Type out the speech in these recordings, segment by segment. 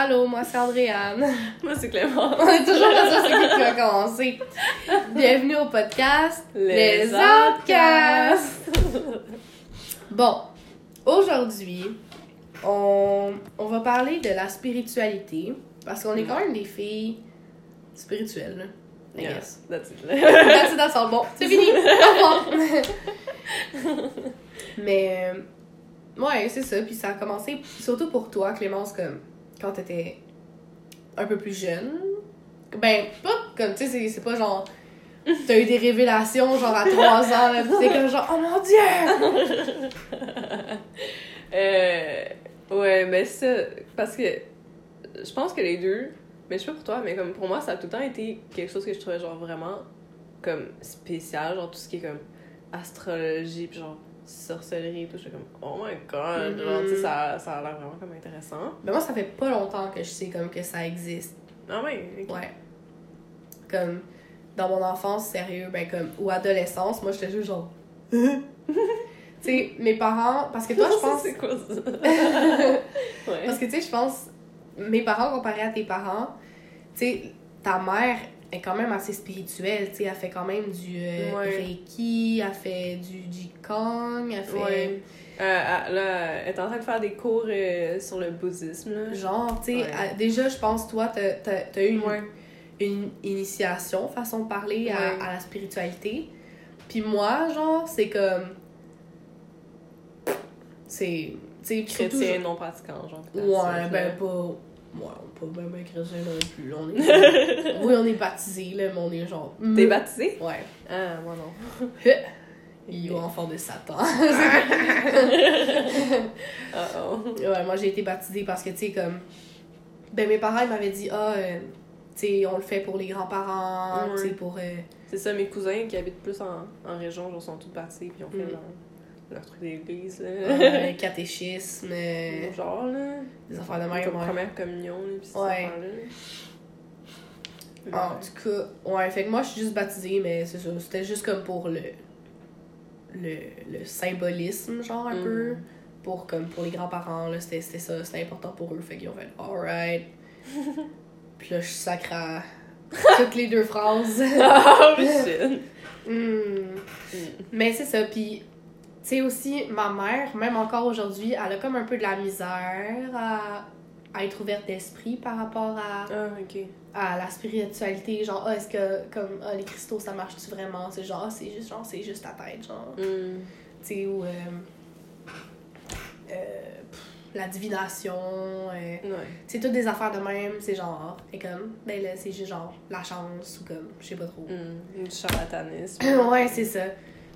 Allô, moi c'est Andréane. Moi, c'est Clément. On est toujours pas sûr c'est qui qui va commencer? Bienvenue au podcast Les Outcasts. Bon, aujourd'hui, on, on va parler de la spiritualité parce qu'on est quand même des filles spirituelles. là, I Yeah, guess. that's it. That's it, that's all. Bon, c'est fini. Mais, euh, ouais, c'est ça. Puis ça a commencé, surtout pour toi, Clémence, comme quand t'étais un peu plus jeune. Ben, pas comme, tu sais, c'est- c'est pas genre. T'as eu des révélations, genre à 3 ans, là. T'es comme genre, oh mon dieu! Euh, ouais, mais ça, parce que je pense que les deux, mais je sais pas pour toi, mais comme pour moi, ça a tout le temps été quelque chose que je trouvais genre vraiment comme spécial, genre tout ce qui est comme astrologie, puis genre sorcellerie et tout, j'étais comme oh my god, genre tu sais, ça, ça a l'air vraiment comme intéressant. Ben, moi, ça fait pas longtemps que je sais comme que ça existe. Ah ouais. Ouais. Comme, dans mon enfance, sérieux, ben comme, ou adolescence, moi, j'étais juste genre... tu sais, mes parents... Parce que toi, je pense... c'est quoi ça? ouais. Parce que, tu sais, je pense, mes parents comparés à tes parents, tu sais, ta mère est quand même assez spirituelle, tu sais, elle fait quand même du euh, Ouais. Reiki, elle fait du Jikong, elle fait... Ouais. Euh, elle- là, elle est en train de faire des cours euh, sur le bouddhisme, là. Genre, tu sais, Ouais. déjà, je pense, toi, t'as eu une, une initiation, façon de parler, à, la spiritualité. Puis moi, genre, c'est comme... C'est... Tu sais, surtout- Chrétien non pratiquant, genre. Ouais, ben pas... Ouais, pas ben, ben chrétien non plus. là, On est... oui, on est baptisé là, mais on est genre... T'es baptisé? Ouais. Ah, moi non. Yo, enfant de Satan. Ah oh. ouais, moi, j'ai été baptisée parce que, tu sais, comme... Ben, mes parents, ils m'avaient dit, ah, euh, tu sais, on le fait pour les grands-parents, tu sais, pour... euh, C'est ça, mes cousins qui habitent plus en, en région, genre, sont tous baptisés, puis ont fait Mm. leur, leur truc d'église, là. euh, catéchisme, euh, genre, là. des affaires de même, Comme ouais. première communion, là, ces Ouais. En tout cas, ouais, fait que moi, je suis juste baptisée, mais c'est ça, c'était juste comme pour le... Le, le symbolisme, genre, un Mm. peu. Pour, comme, pour les grands-parents, là, c'était c'était ça, c'était important pour eux, fait qu'ils ont fait « Alright ». Puis là, je sacre à toutes les deux phrases. Oh shit! Hmm. Mais c'est ça, puis sais aussi, ma mère, même encore aujourd'hui, elle a comme un peu de la misère à, à être ouverte d'esprit par rapport à, Ah, à la spiritualité. Genre, ah, est-ce que comme ah, les cristaux ça marche-tu vraiment? C'est genre, ah, c'est juste, genre, c'est juste ta tête, genre. Mm. Tu sais, ou euh, euh, pff, la divination. euh, Ouais. c'est toutes des affaires de même, c'est genre, et comme, ben là, c'est juste genre la chance ou comme, je sais pas trop. Mm. Du charlatanisme. ouais, c'est ça.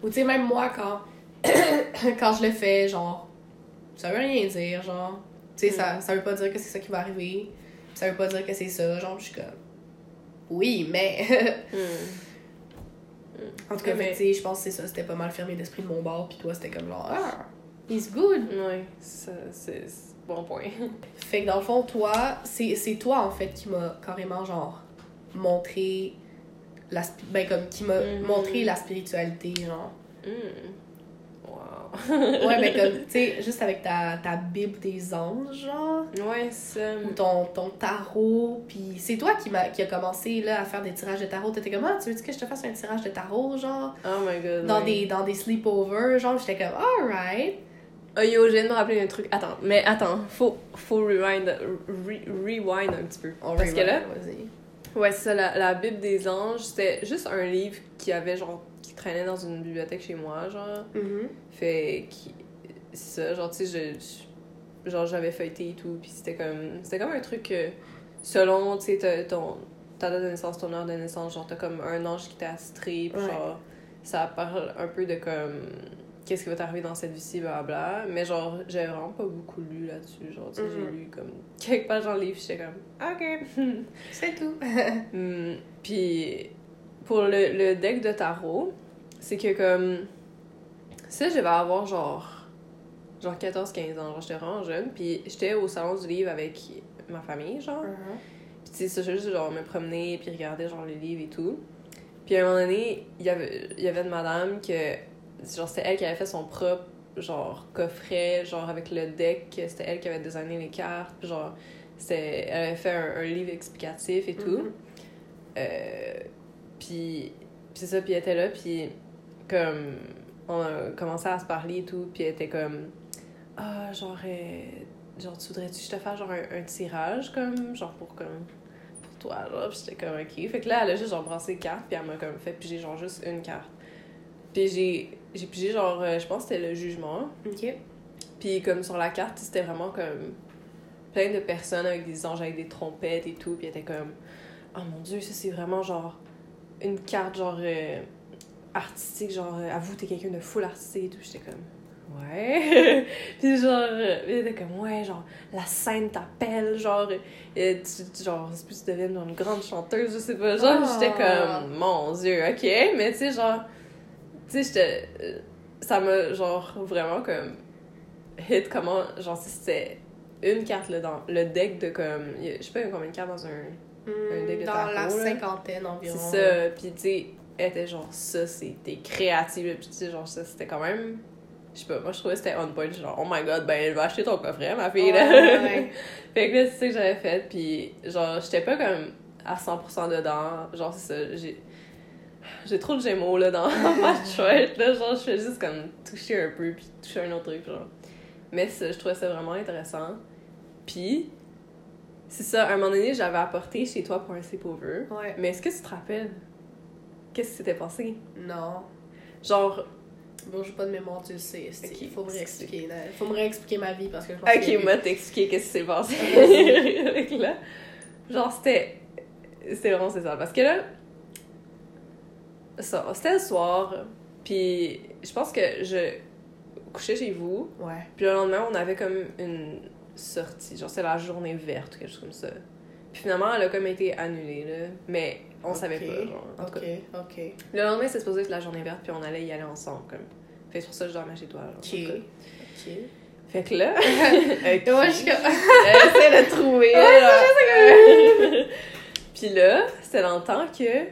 Ou tu sais, même moi, quand, quand je le fais, genre, ça veut rien dire, genre. Tu sais, ça, ça veut pas dire que c'est ça qui va arriver. Ça veut pas dire que c'est ça, genre, je suis comme. Oui, mais. Mm. en tout cas, Mais- tu sais, je pense que c'est ça, c'était pas mal fermé d'esprit de mon bord, puis toi, c'était comme genre, ah, he's good. Ouais, ça, c'est bon point. Fait que dans le fond, toi, c'est toi, en fait, qui m'a carrément, genre, montré. La, ben, comme, qui m'a montré la spiritualité, genre. Mm. Ouais, mais comme, tu sais, juste avec ta, ta Bible des anges, genre, Ouais, ça. ou ton, ton tarot, puis c'est toi qui, m'a, qui a commencé, là, à faire des tirages de tarot. T'étais comme, ah, tu veux que je te fasse un tirage de tarot, genre, Oh my god. dans, ouais. des, dans des sleepovers, genre, j'étais comme, alright. Oh yo, je viens de me rappeler un truc. Attends, mais attends, faut, faut rewind, re- rewind un petit peu. On Parce que là, ouais, c'est ça, la, la Bible des anges, c'était juste un livre qui avait genre, qui traînait dans une bibliothèque chez moi, genre. Mhm. Fait qui. Ça, genre, tu sais, je, Genre, j'avais feuilleté et tout, puis c'était comme. C'était comme un truc que, selon, tu sais, ta- ton. Ta date de naissance, ton heure de naissance, genre, t'as comme un ange qui t'a attitré, puis Ouais. genre, ça parle un peu de comme. Qu'est-ce qui va t'arriver dans cette vie-ci, blablabla. Mais genre, j'ai vraiment pas beaucoup lu là-dessus. Genre, tu sais, j'ai lu comme quelques pages dans le livre, j'étais comme, ok. C'est tout. Hum, Puis pour le, le deck de tarot, c'est que comme ça je vais avoir genre genre 14 15 ans, genre j'étais vraiment jeune puis j'étais au salon du livre avec ma famille genre. Mhm. Puis tu sais juste genre me promener puis regarder genre les livres et tout. Puis à un moment donné, il y avait il y avait une madame que genre c'était elle qui avait fait son propre genre coffret genre avec le deck, c'était elle qui avait designé les cartes, puis genre c'était elle avait fait un, un livre explicatif et tout. Mhm. Euh, puis, c'est ça, puis elle était là, puis comme on a commencé à se parler et tout, puis elle était comme ah genre euh, genre tu voudrais-tu que je te fasse genre un, un tirage comme genre pour comme pour toi genre puis j'étais comme ok fait que là elle a juste genre brassé les cartes puis elle m'a comme fait piger genre juste une carte puis j'ai j'ai pigé genre euh, je pense que c'était le jugement Ok. puis comme sur la carte, c'était vraiment comme plein de personnes avec des anges avec des trompettes et tout. Puis elle était comme, oh mon dieu, ça c'est vraiment genre une carte genre euh, artistique, genre euh, avoue t'es quelqu'un de full artistique et tout. J'étais comme, ouais. puis genre, euh, était comme, ouais, genre la scène t'appelle, genre, euh, tu, genre, c'est plus tu deviens genre, une grande chanteuse, je sais pas. Genre, Ah. j'étais comme, mon dieu, ok. Mais tu sais, genre, tu sais, j'étais. Ça m'a genre vraiment comme hit comment genre si c'était une carte là, dans le deck de comme je sais pas il y a combien de cartes dans un Un deck de Hmm, Dans la là. cinquantaine environ. c'est ça puis tu sais elle était genre ça c'était créatif puis tu sais genre ça c'était quand même je sais pas moi je trouvais que c'était on point genre oh my god ben je vais acheter ton coffret ma fille là ouais. fait que là c'est ça que j'avais fait puis genre j'étais pas comme à 100% dedans genre c'est ça j'ai j'ai trop de gémeaux là dans ma chouette là genre je fais juste comme toucher un peu puis toucher un autre truc genre mais ça, je trouvais ça vraiment intéressant puis c'est ça à un moment donné j'avais apporté chez toi pour un sleepover Ouais. mais est-ce que tu te rappelles? Qu'est-ce qui s'était passé? Non. genre Bon, j'ai pas de mémoire, tu le sais. Il faut me réexpliquer. là. faut me réexpliquer ma vie parce que je souviens Ok, plus. moi t'expliquer qu'est-ce qui s'est passé. Avec là, genre c'était, c'était vraiment c'est ça parce que là, ça, c'était le soir, puis je pense que je couchais chez vous, Ouais. puis le lendemain on avait comme une sortie, genre c'est la journée verte quelque chose comme ça. Puis finalement elle a comme été annulée là, mais on savait Ok. pas genre. En tout Ok, cas, ok. le lendemain c'était supposé être la journée verte puis on allait y aller ensemble comme. Fait que c'est pour ça que je dormais chez toi. Genre, en Ok. Ok. Fait que là, ok. Et moi, je suis comme. Essaie de trouver. là. Puis là, c'était dans le temps que,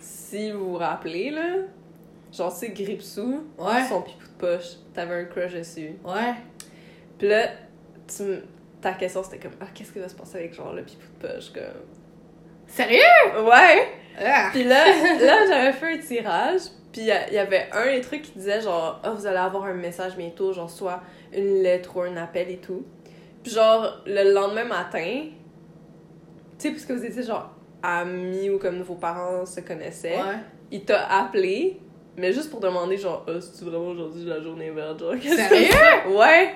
si vous vous rappelez, là, genre, c'est Gripsou, Ouais. son pipou de poche, t'avais un crush dessus. Ouais. Puis là, tu ta question c'était comme, ah, qu'est-ce qui va se passer avec, genre, le pipou de poche, comme? Sérieux? Ouais! Ah. Puis là, là j'avais fait un tirage, puis il y avait un des trucs qui disait genre, ah, vous allez avoir un message bientôt, genre soit une lettre ou un appel et tout. Puis genre, le lendemain matin, tu sais, puisque vous étiez genre amis ou comme vos parents se connaissaient, Ouais. il t'a appelé, mais juste pour demander genre, ah, c'est vraiment aujourd'hui la journée verte, genre, Sérieux? Ouais!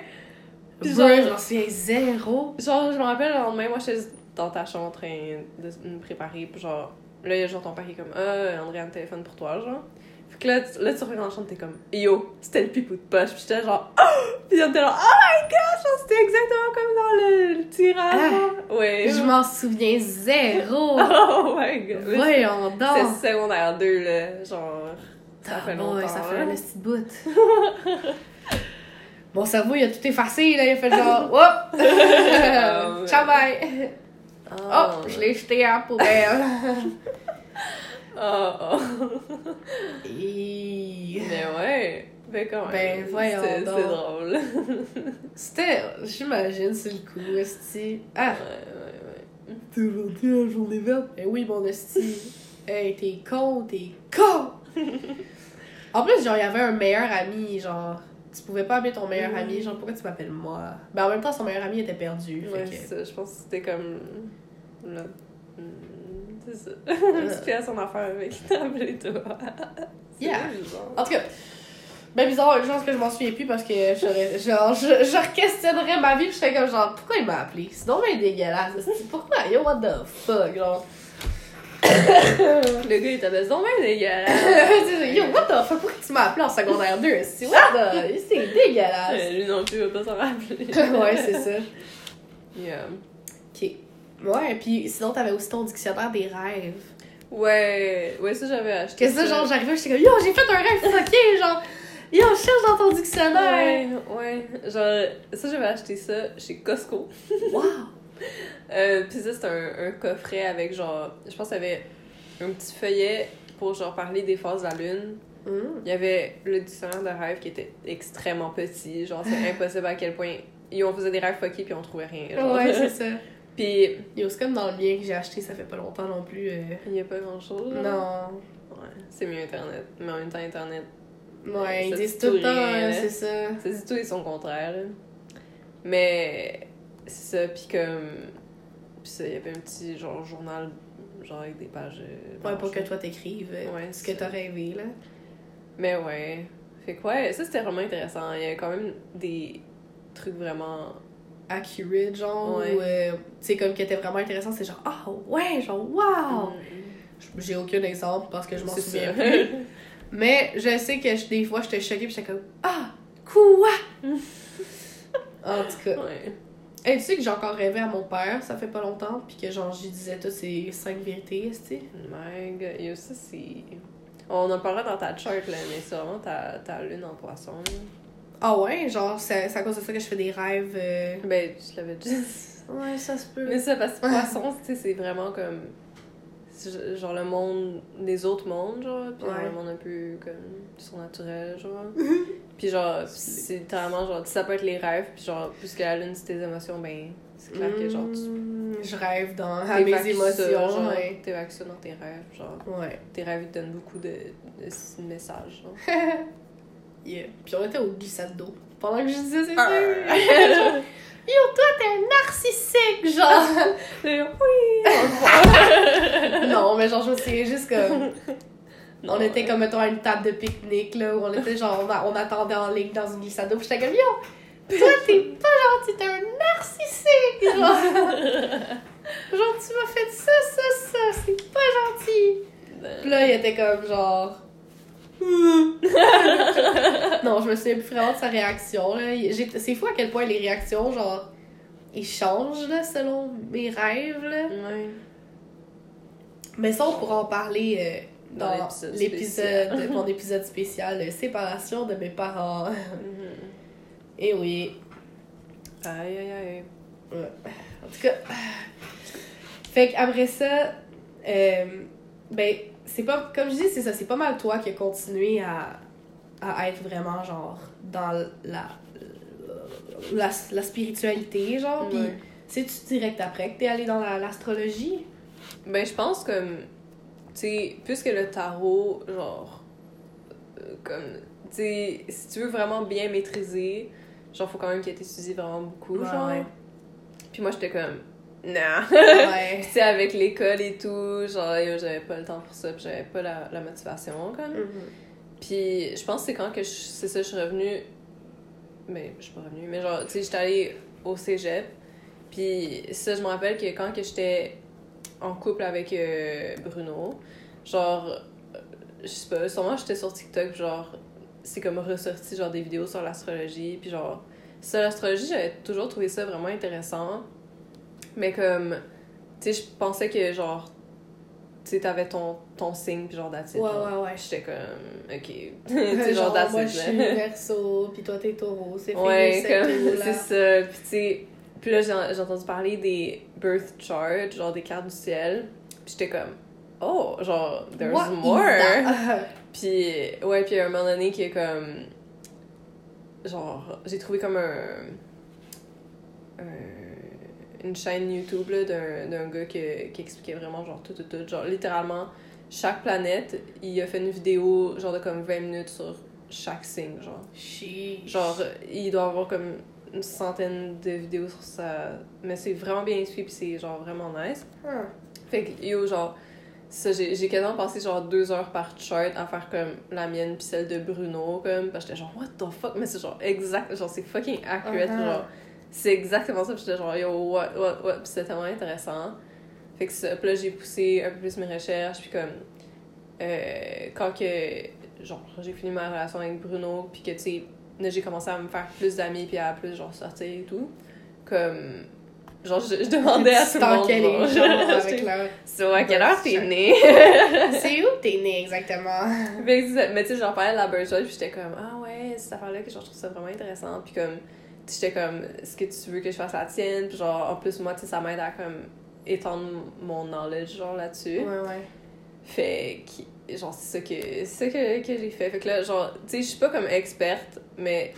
Genre- j'en souviens zéro. Genre, je me rappelle le lendemain, moi, j'étais dans ta chambre en train de me préparer, puis genre, là, il y a genre ton père qui est comme, ah, André a un téléphone pour toi, genre. Fait que là, tu, là, tu reviens dans la chambre, t'es comme, yo, c'était le pipou de poche, puis j'étais genre, oh! Puis on était genre, oh my genre, c'était exactement comme dans le, le tirage, Ah! Ouais. Je m'en souviens zéro. Oh my god. Voyons donc. secondaire 2, là, genre, ça fait Ah, longtemps. ouais, ça fait hein. un petit bout. Mon cerveau, il a tout effacé, là. Il a fait genre, hop! ouais. Ciao, bye! Ah. Oh, je l'ai jeté à la poubelle. Oh, oh. Et- Mais ouais. Ben, quand même. Ben, voyons C'était drôle. C'était, j'imagine, c'est le coup, esti. Ah! Ouais, ouais, T'es aujourd'hui la journée verte? Ben oui, mon esti. hey, t'es con, t'es con! en plus, genre, il y avait un meilleur ami, genre. Tu pouvais pas appeler ton meilleur Mhm. ami, genre, pourquoi tu m'appelles moi? Ben en même temps, son meilleur ami était perdu. ouais. que- ça. Je pense que c'était comme. Là. Hmm, C'est ça. son affaire avec appelé toi. C'est Yeah. bizarre. En tout cas, ben bizarre, une chance que je m'en souviens plus parce que j'aurais, genre, je, je questionnerais ma vie je serais comme genre, pourquoi il m'a appelé? C'est donc bien dégueulasse. c'est- Pourquoi? Yo, what the fuck, genre? Le gars, il t'appelle donc même dégueulasse. Yo, what the fuck? Pourquoi tu m'as appelé en secondaire 2? C'est what the... C'est dégueulasse. Euh, Lui non plus, il va pas s'en rappeler. ouais, c'est ça. Yeah. Ok. Ouais, puis sinon, t'avais aussi ton dictionnaire des rêves. Ouais, ouais, ça j'avais acheté. Que ça, genre, j'arrivais, j'étais comme, yo, j'ai fait un rêve fucké, genre, yo, cherche dans ton dictionnaire. Ouais, ouais. Genre, ça j'avais acheté ça chez Costco. Wow. Euh, pis ça, c'était un, un coffret avec genre. Je pense qu'il y avait un petit feuillet pour genre parler des phases de la lune. Hum. Il y avait le dictionnaire de rêve qui était extrêmement petit. Genre, c'est impossible à quel point. Et on faisait des rêves fuckés puis on trouvait rien. Genre. Ouais, c'est ça. Puis, c'est comme dans le mien que j'ai acheté, ça fait pas longtemps non plus. euh, il y a pas grand-chose. là. Non. Ouais, c'est mieux Internet. Mais en même temps, Internet, Ouais, ils disent tout le temps, hein, là. c'est ça. dit tout et son contraire. là. Mais, c'est ça, puis comme. Puis ça, il y avait un petit genre journal, genre avec des pages. euh, Ouais, pour que toi t'écrives euh, Ouais, ce que t'as rêvé, là. Mais ouais. Fait que ouais, ça c'était vraiment intéressant. Il y avait quand même des trucs vraiment. Accurate, genre, Ouais. ou, euh, tu sais, comme qui était vraiment intéressant, c'est genre, ah ouais, genre, wow! Mm. J'ai aucun exemple parce que je m'en souviens plus. Mais je sais que je- des fois, j'étais choquée pis j'étais comme, ah, quoi? en tout cas. ouais. Hey, tu sais que j'ai encore rêvé à mon père, ça fait pas longtemps, puis que genre, j'y disais toutes ces cinq vérités, tu sais. My god, yo, ça c'est. On en parlera dans ta chart, là, mais c'est vraiment ta, ta lune en poisson. là. Ah ouais, genre, c'est c'est à cause de ça que je fais des rêves. euh, Ben, tu l'avais dit. Ouais, ça se peut. Mais ça, parce que poisson, tu sais, c'est vraiment comme. C'est Genre le monde des autres mondes, genre. Puis genre Ouais. le monde un peu comme surnaturel, genre. puis genre, c'est littéralement genre, ça peut être les rêves, puis genre, puisque la lune c'est tes émotions, ben, c'est clair que genre, tu. Mm, Je rêve dans à mes émotions, genre, ouais. T'évacues ça dans tes rêves, genre. Ouais. Tes rêves ils te donnent beaucoup de, de messages, genre. Yeah. Puis on était au glissade d'eau. Pendant que je disais c'est Ah. ça. Yo, toi, t'es un narcissique, genre. oui! non, mais genre, je me souviens juste comme. Non, on était comme, mettons, à une table de pique-nique, là, où on était genre, on, attendait en ligne dans une glissade d'eau. Puis j'étais comme, yo, toi, t'es pas gentil, t'es un narcissique, genre. genre, tu m'as fait ça, ça, ça, c'est pas gentil. Puis là, il était comme genre. non, je me souviens plus vraiment de sa réaction. C'est fou à quel point les réactions, genre, ils changent là, selon mes rêves. Là. Ouais. Mais ça, on pourra en parler euh, Dans dans l'épisode mon épisode spécial euh, Séparation de mes parents. Mhm. Et oui. Aïe, aïe, aïe. Ouais. En tout cas. Fait qu'après ça, euh, ben, c'est pas. Comme je dis, c'est ça, c'est pas mal toi qui a continué à, à être vraiment, genre, dans la. La, la spiritualité, genre. Puis, c'est-tu direct après que t'es allé dans la- l'astrologie? Ben, je pense comme. Tu sais, puisque le tarot, genre. euh, comme. Tu sais, si tu veux vraiment bien maîtriser, genre, faut quand même qu'il ait étudié vraiment beaucoup, Ouais, genre. Puis moi, j'étais comme. Non! Ouais. tu sais, avec l'école et tout, genre, yo, j'avais pas le temps pour ça, puis j'avais pas la, la motivation, comme. Mhm. Puis je pense que c'est quand que je, c'est ça, je suis revenue. Mais je suis pas revenue, mais genre, tu sais, j'étais allée au cégep. Puis ça, je me rappelle que quand que j'étais en couple avec euh, Bruno, genre, euh, je sais pas, sûrement j'étais sur TikTok, genre, c'est comme ressorti, genre, des vidéos sur l'astrologie. Puis genre, ça, l'astrologie, j'avais toujours trouvé ça vraiment intéressant. Mais comme, tu sais, je pensais que, genre, tu sais, t'avais ton, ton signe, puis genre, that's it, Ouais, genre. ouais, ouais. J'étais comme, ok. tu sais, genre, genre, that's moi, it, je suis verso, puis toi, t'es taureau. C'est Ouais, comme, c'est ça. Puis, tu sais, puis là, j'ai j'ai entendu parler des birth charts, genre des cartes du ciel. Puis j'étais comme, oh, genre, there's What more. Puis, ouais, puis à un moment donné, qui est comme. Genre, j'ai trouvé comme un. un- une chaîne YouTube d'un, gars qui, qui expliquait vraiment, genre, tout, tout, tout. Genre, littéralement, chaque planète, il a fait une vidéo, genre, de comme 20 minutes sur chaque signe, genre. Sheesh. Genre, il doit avoir comme une centaine de vidéos sur ça. Mais c'est vraiment bien puis c'est genre vraiment nice. Fait que, yo, genre, ça, j'ai j'ai quasiment passé genre deux heures par chart à faire comme la mienne puis celle de Bruno, comme, parce que j'étais genre, what the fuck, mais c'est genre exact, genre, c'est fucking accurate, Uh-huh. genre, c'est exactement ça, puis j'étais genre, yo, what, what, what, puis c'était tellement intéressant. Fait que ça, puis là, j'ai poussé un peu plus mes recherches, puis comme, euh, quand que, genre, j'ai fini ma relation avec Bruno, puis que, tu sais, là, j'ai commencé à me faire plus d'amis, puis à plus, genre, sortir et tout, comme, genre, je, je demandais à tout le monde, les genre, gens avec leur... So, à quelle heure t'es Chaque- né? C'est où t'es né exactement? Fait que c'est ça. mais tu sais, j'en parlais de la bird puis j'étais comme, ah ouais, cette affaire-là, que genre, je trouve ça vraiment intéressant. Puis comme, j'étais comme, est-ce que tu veux que je fasse la tienne? Puis genre, en plus, moi, tu sais, ça m'aide à comme étendre mon knowledge, genre, là-dessus. Ouais, ouais. Fait que, genre, c'est ça que, c'est ça que, que j'ai fait. Fait que là, genre, tu sais, je suis pas comme experte, mais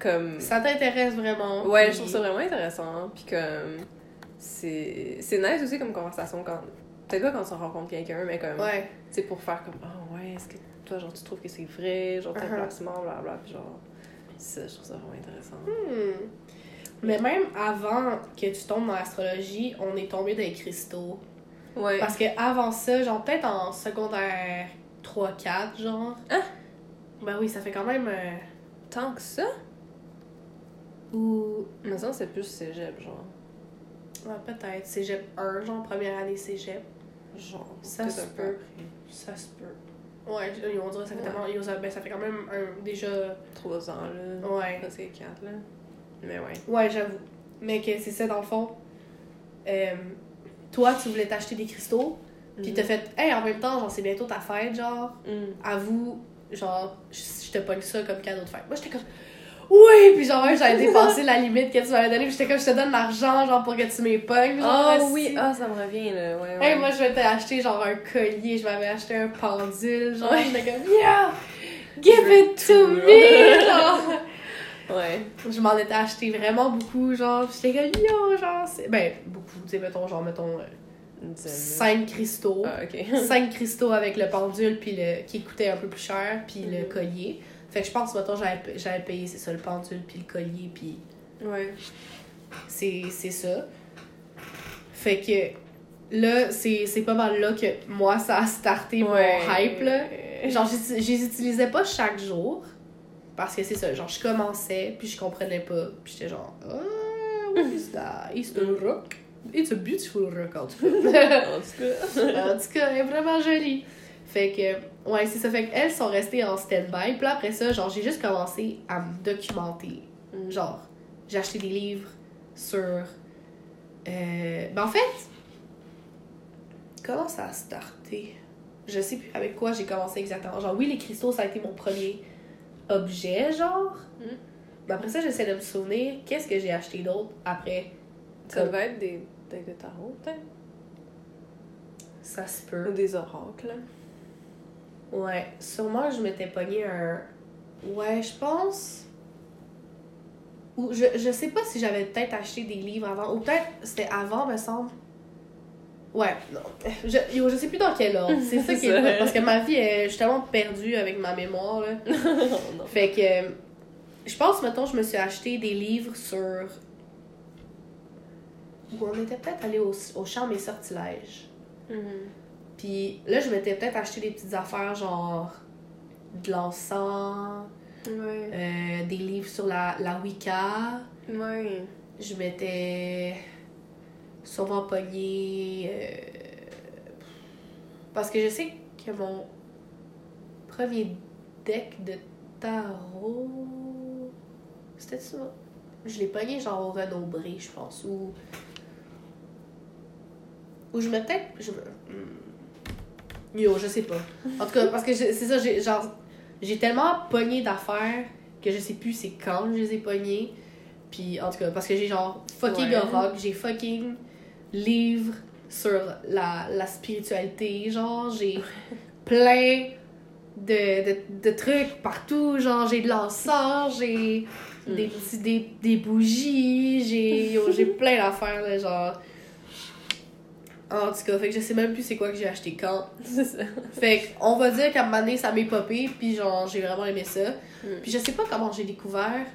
comme. Ça t'intéresse vraiment? Ouais, puis- je trouve ça vraiment intéressant. Puis comme, c'est c'est nice aussi comme conversation quand. Peut-être pas quand tu rencontres quelqu'un, mais comme. Ouais. Tu sais, pour faire comme, ah ouais, est-ce que toi, genre, tu trouves que c'est vrai, genre, tes Uh-huh. placements, blablabla, puis genre. Ça, je trouve ça vraiment intéressant. Hmm. Mais même avant que tu tombes dans l'astrologie, on est tombé dans les cristaux. Ouais. Parce que avant ça, genre peut-être en secondaire 3-4, genre. Hein? Ben oui, ça fait quand même. euh, Tant que ça? ou. Mais ça, c'est plus cégep, genre. Ouais, peut-être. Cégep 1, genre première année cégep. Genre. Ça se peut. Ça se peut. Ouais, on dirait ça fait tellement. ont- Ben, ça fait quand même un, déjà. Trois ans, là. Ouais. Presque quatre, là. Mais ouais. Ouais, j'avoue. Mais que c'est ça, dans le fond. Euh, toi, tu voulais t'acheter des cristaux. Puis t'as fait, hey, en même temps, genre, c'est bientôt ta fête, genre. Mm. avoue, genre, je, je te pogne ça comme cadeau de fête. Moi, j'étais comme, oui! Puis genre, j'avais dépassé la limite que tu m'avais donnée. Puis j'étais comme, je te donne l'argent, genre, pour que tu m'épongnes. genre, Oh aussi. oui, ah, ça me revient, là. Ouais, ouais. Hey, moi, je vais t'acheter, genre, un collier. Je m'avais acheté un pendule. Genre, Ouais. j'étais comme, yeah! Give Je it to me! Genre. Ouais. Je m'en étais acheté vraiment beaucoup, genre. J'étais comme, yo, genre, c'est. Ben, beaucoup. Tu sais, mettons, genre, mettons, euh, Une dizaine, là. 5 cristaux. Ah, ok. 5 cristaux avec le pendule puis le qui coûtait un peu plus cher puis le Mhm. collier. Fait que je pense mettons j'avais payé c'est ça le pendule puis le collier puis ouais. c'est ça. Fait que là c'est pas mal là que moi ça a starté mon hype là. Genre je les utilisais pas chaque jour parce que c'est ça genre je commençais puis je comprenais pas puis j'étais genre ah what is that? It's a rock? It's a beautiful rock en tout cas. en tout cas. En tout cas, elle est vraiment jolie. Fait que, ouais, c'est ça. Fait qu'elles sont restées en stand-by. Puis là, après ça, genre, j'ai juste commencé à me documenter. Mm. Genre, j'ai acheté des livres sur. Euh... Ben, en fait, comment ça a starté? Je sais plus avec quoi j'ai commencé exactement. Genre, oui, les cristaux, ça a été mon premier objet, genre. Mm. Mais après ça, j'essaie de me souvenir, qu'est-ce que j'ai acheté d'autre après? Ça devait être des decks de tarot, peut-être? Ça se peut. Ou des oracles. Ouais, sûrement je m'étais pogné un. Ouais, je pense. Ou je, je sais pas si j'avais peut-être acheté des livres avant. Ou peut-être c'était avant, me semble. Ouais, non. Je, je sais plus dans quel ordre. C'est ça qui est ça. Parce que ma vie, est, je suis tellement perdue avec ma mémoire. Là. non. Fait que. Je pense, mettons, je me suis acheté des livres sur. Ou on était peut-être allé au, au charme et sortilèges. Mhm. Puis là, je m'étais peut-être acheté des petites affaires genre de l'encens, Ouais. euh, des livres sur la, la Wicca. Ouais. Je m'étais souvent pogné. euh, parce que je sais que mon premier deck de tarot. C'était ça. Je l'ai pogné genre au Renaud Bré, je pense. Ou. Ou je me peut-être. Je me. hmm. Yo, je sais pas. En tout cas, parce que c'est ça, j'ai genre. J'ai tellement pogné d'affaires que je sais plus c'est quand je les ai pognées. Puis en tout cas, parce que j'ai genre fucking Ouais. rock, j'ai fucking livre sur la, la spiritualité, genre j'ai plein de, de, de trucs partout, genre j'ai de l'encens, j'ai Mm. des, petits- des, des bougies, j'ai plein d'affaires là, genre. En tout cas, fait que je sais même plus c'est quoi que j'ai acheté quand. C'est ça. Fait on va dire qu'à un moment donné, ça m'est popé, puis genre, j'ai vraiment aimé ça. Mm. Puis je sais pas comment j'ai découvert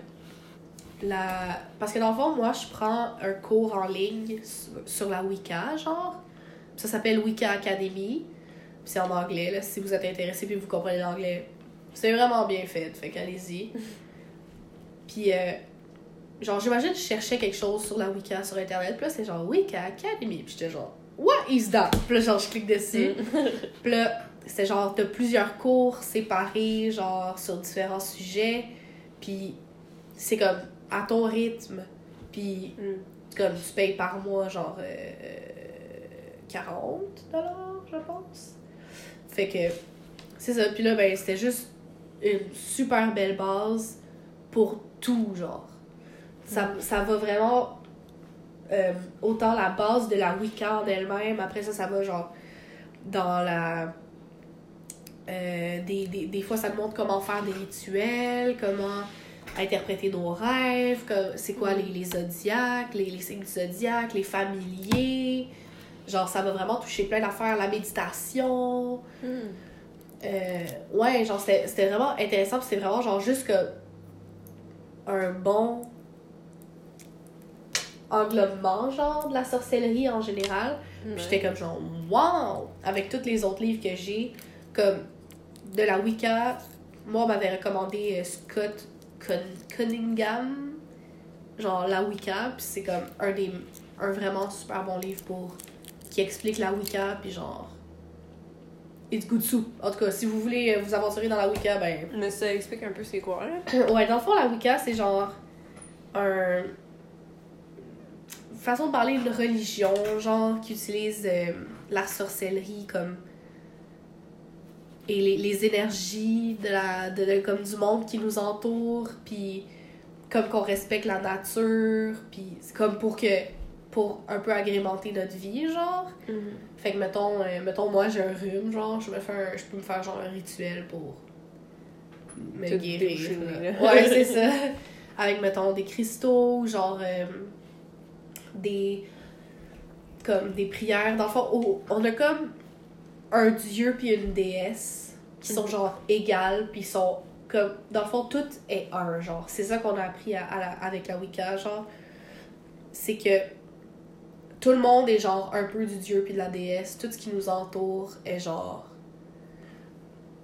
la... Parce que dans le fond, moi, je prends un cours en ligne sur, la Wicca, genre. Ça s'appelle Wicca Academy. Puis c'est en anglais, là, si vous êtes intéressé puis vous comprenez l'anglais. C'est vraiment bien fait, fait qu'allez-y. Puis, euh, genre, j'imagine que je cherchais quelque chose sur la Wicca sur Internet, puis là, c'est genre Wicca Academy. Puis j'étais genre, What is that? Puis là, genre, je clique dessus. Puis là, c'était genre, t'as plusieurs cours séparés, genre, sur différents sujets. Puis c'est comme à ton rythme. Puis Mm. comme tu payes par mois, genre, euh, 40 je pense. Fait que c'est ça. Puis là, ben, c'était juste une super belle base pour tout, genre. Ça, Mm. ça va vraiment euh, autant la base de la Wicca en elle-même. Après ça, ça va genre dans la. euh, des, des, des fois, ça te montre comment faire des rituels, comment interpréter nos rêves, c'est quoi les, les zodiaques, les, les signes du zodiaque, les familiers. Genre, ça m'a vraiment touché plein d'affaires, la méditation. Hmm. Euh, ouais, genre, c'était c'était vraiment intéressant, c'était vraiment genre juste que un bon englobement, genre, de la sorcellerie en général. Puis j'étais comme genre, wow! Avec tous les autres livres que j'ai, comme de la Wicca, moi, on m'avait recommandé euh, Scott Cunningham, genre la Wicca, puis c'est comme un des un vraiment super bon livre pour qui explique la Wicca, puis genre. It's good soup. En tout cas, si vous voulez euh, vous aventurer dans la Wicca, ben Mais ça explique un peu c'est quoi, là. ouais, dans le fond, la Wicca, c'est genre un. Façon de parler d'une religion, genre, qui utilise euh, la sorcellerie comme. et les, les énergies de la, de, de- comme du monde qui nous entoure, puis comme qu'on respecte la nature, puis c'est comme pour que. pour un peu agrémenter notre vie, genre. Fait que, mettons, euh, mettons moi, j'ai un rhume, genre, je, me fais un- je peux me faire, genre, un rituel pour me guérir. Ouais, c'est ça. Avec, mettons, des cristaux, genre, euh, des... comme des prières. Dans le fond, oh, on a comme un dieu puis une déesse qui sont, genre, égales, puis sont comme... Dans le fond, tout est un, genre. C'est ça qu'on a appris à, à la- avec la Wicca, genre. C'est que tout le monde est genre un peu du dieu puis de la déesse. Tout ce qui nous entoure est genre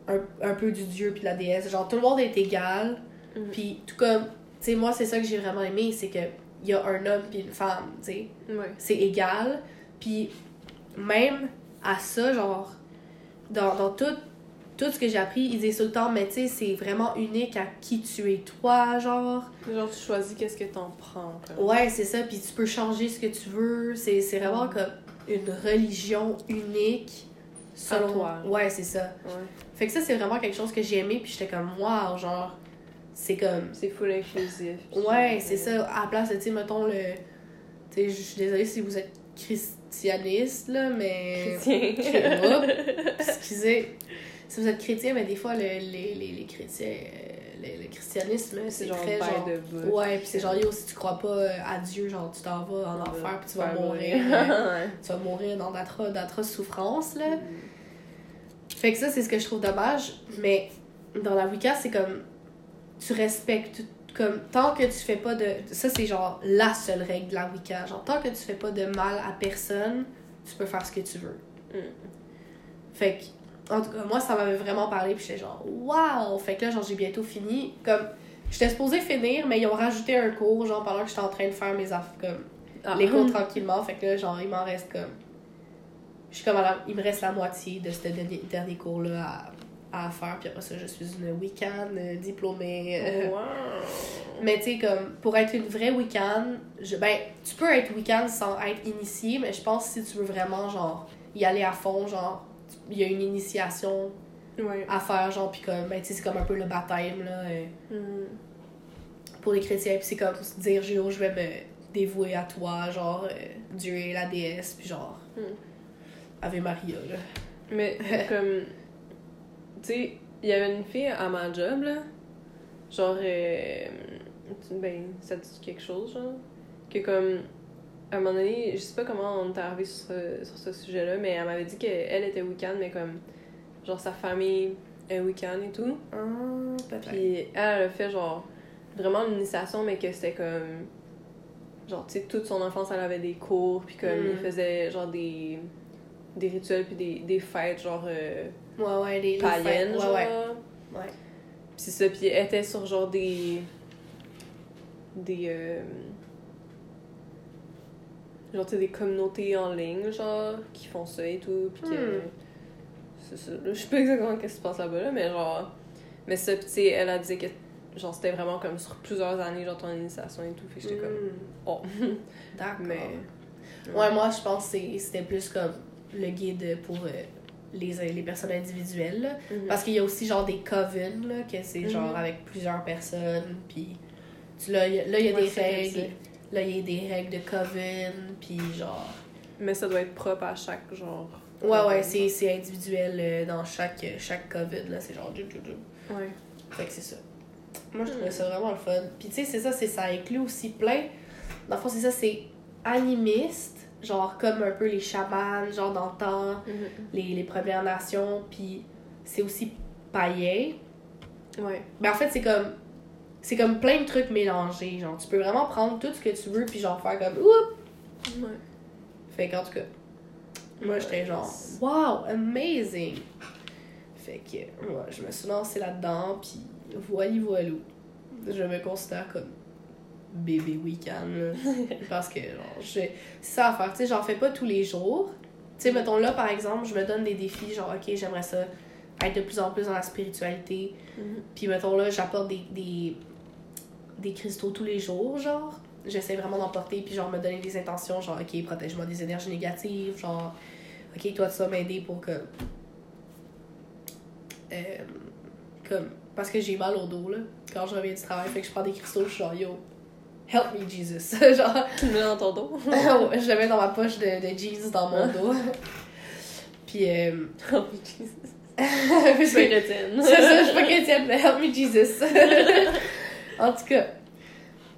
un, un peu du dieu puis de la déesse. Genre tout le monde est égal. Mhm. Puis tout comme, tu sais, moi c'est ça que j'ai vraiment aimé, c'est que il y a un homme puis une femme, tu sais. Ouais. C'est égal. Puis même à ça, genre, dans, dans tout, tout ce que j'ai appris, ils disent tout le temps, mais tu sais, c'est vraiment unique à qui tu es toi, genre. Genre, tu choisis qu'est-ce que t'en prends. comme. Ouais, c'est ça. Puis tu peux changer ce que tu veux. C'est vraiment comme une religion unique. Selon toi. Ouais, c'est ça. Ouais. Fait que ça, c'est vraiment quelque chose que j'ai aimé. Puis j'étais comme, wow, genre, c'est comme. C'est full inclusif. Ouais, c'est ça. À la place de, tu sais, mettons le. Tu sais, je suis désolée si vous êtes christianiste, là, mais. Chrétien. Excusez. Si vous êtes chrétien, mais des fois, le, les, les, les chrétiens. Le, le christianisme, c'est très genre. de. Ouais, puis c'est genre, yo, si tu crois pas euh, à Dieu, genre, tu t'en vas en enfer, puis tu vas mourir. euh, tu vas mourir dans d'atro- d'atroces souffrances, là. Mm. Fait que ça, c'est ce que je trouve dommage. Mais dans la Wicca, c'est comme. Tu respectes. Comme, tant que tu fais pas de. Ça, c'est genre la seule règle de la Wicca. Genre, tant que tu fais pas de mal à personne, tu peux faire ce que tu veux. Mm. Fait que, en tout cas, moi, ça m'avait vraiment parlé, puis j'étais genre, waouh! Fait que là, genre, j'ai bientôt fini. Comme, j'étais supposée finir, mais ils ont rajouté un cours, genre, pendant que j'étais en train de faire mes affaires, comme, Ah. les cours tranquillement. Fait que là, genre, il m'en reste comme. Je suis comme à la- Il me reste la moitié de ce dernier, dernier cours-là à, à faire, puis après ça, je suis une Wiccan euh, diplômée. euh, Wow. mais tu sais, comme, pour être une vraie Wiccan, je, ben, tu peux être Wiccan sans être initié, mais je pense que si tu veux vraiment, genre, y aller à fond, genre, il y a une initiation Ouais. à faire, genre, puis comme, ben, tu sais, c'est comme un peu le baptême, là, euh, Mm. pour les chrétiens, puis c'est comme dire, Géo, je vais me dévouer à toi, genre, euh, Dieu et la déesse, puis genre, Mm. Ave Maria, là. Mais comme. Tu sais, il y avait une fille à ma job, là. Genre. euh, ben, ça dit quelque chose, genre? Que comme. À un moment donné, je sais pas comment on est arrivé sur ce, sur ce sujet-là, mais elle m'avait dit qu'elle était Wiccan, mais comme. Genre, sa famille est Wiccan et tout. Ah. Puis elle, elle a fait genre. Vraiment l'initiation, mais que c'était comme. Genre, tu sais, toute son enfance, elle avait des cours, puis comme. Mm. il faisait genre des. Des rituels, puis des, des fêtes, genre. euh, Ouais, ouais, les, les païenne, fêtes, genre. ouais, ouais. Ouais. Puis c'est ça, puis elle était sur genre des. Des. euh, genre, tu sais, des communautés en ligne, genre, qui font ça et tout, puis que. Hmm. C'est ça. Je sais pas exactement qu'est-ce qui se passe là-bas, là, mais genre. Mais ça, puis tu sais, elle a dit que. Genre, c'était vraiment comme sur plusieurs années, genre, ton initiation et tout, fait que j'étais comme. Mm. Oh. D'accord. mais. Ouais, moi, je pense que c'est- c'était plus comme le guide pour euh, les, les personnes individuelles. là. Mhm. Parce qu'il y a aussi genre des covens, là, que c'est genre Mhm. avec plusieurs personnes, puis là, il y a, là, il y a Ouais, des règles. Là, il y a des règles de coven, puis genre... Mais ça doit être propre à chaque genre. Ouais, ouais, c'est individuel euh, dans chaque, chaque coven, là, c'est genre... Ouais. Fait que c'est ça. Moi, je trouvais ça vraiment le fun. Puis, tu sais, c'est ça, c'est ça inclut aussi plein. Dans le fond, c'est ça, c'est animiste, genre comme un peu les chamans, genre dans le temps, les, les Premières Nations. Puis, c'est aussi païen. Ouais. Mais en fait, c'est comme. C'est comme plein de trucs mélangés. Genre, tu peux vraiment prendre tout ce que tu veux, puis genre faire comme. Oups! Ouais. Fait qu'en tout cas, moi j'étais genre. Wow, amazing! Fait que, ouais, je me suis lancée là-dedans, puis voilà, voilou. Je me considère comme bébé week-end. Parce que, genre, j'ai. C'est ça à faire, tu sais, j'en fais pas tous les jours. Tu sais, mettons là, par exemple, je me donne des défis, genre, ok, j'aimerais ça être de plus en plus dans la spiritualité. Mhm. Puis, mettons là, j'apporte des, des, des cristaux tous les jours, genre. J'essaie vraiment d'en porter, puis genre me donner des intentions, genre, ok, protège-moi des énergies négatives, genre, ok, toi, tu vas m'aider pour que. Euh, comme. Parce que j'ai mal au dos, là, quand je reviens du travail, fait que je prends des cristaux, je suis genre, yo, help me, Jesus. genre, Tu le mets dans ton dos? je le mets dans ma poche de, de jeans dans mon dos. Puis, euh, Oh, Jesus. c'est Je suis chrétienne. c'est ça, je suis pas chrétienne, mais help me Jesus. en tout cas,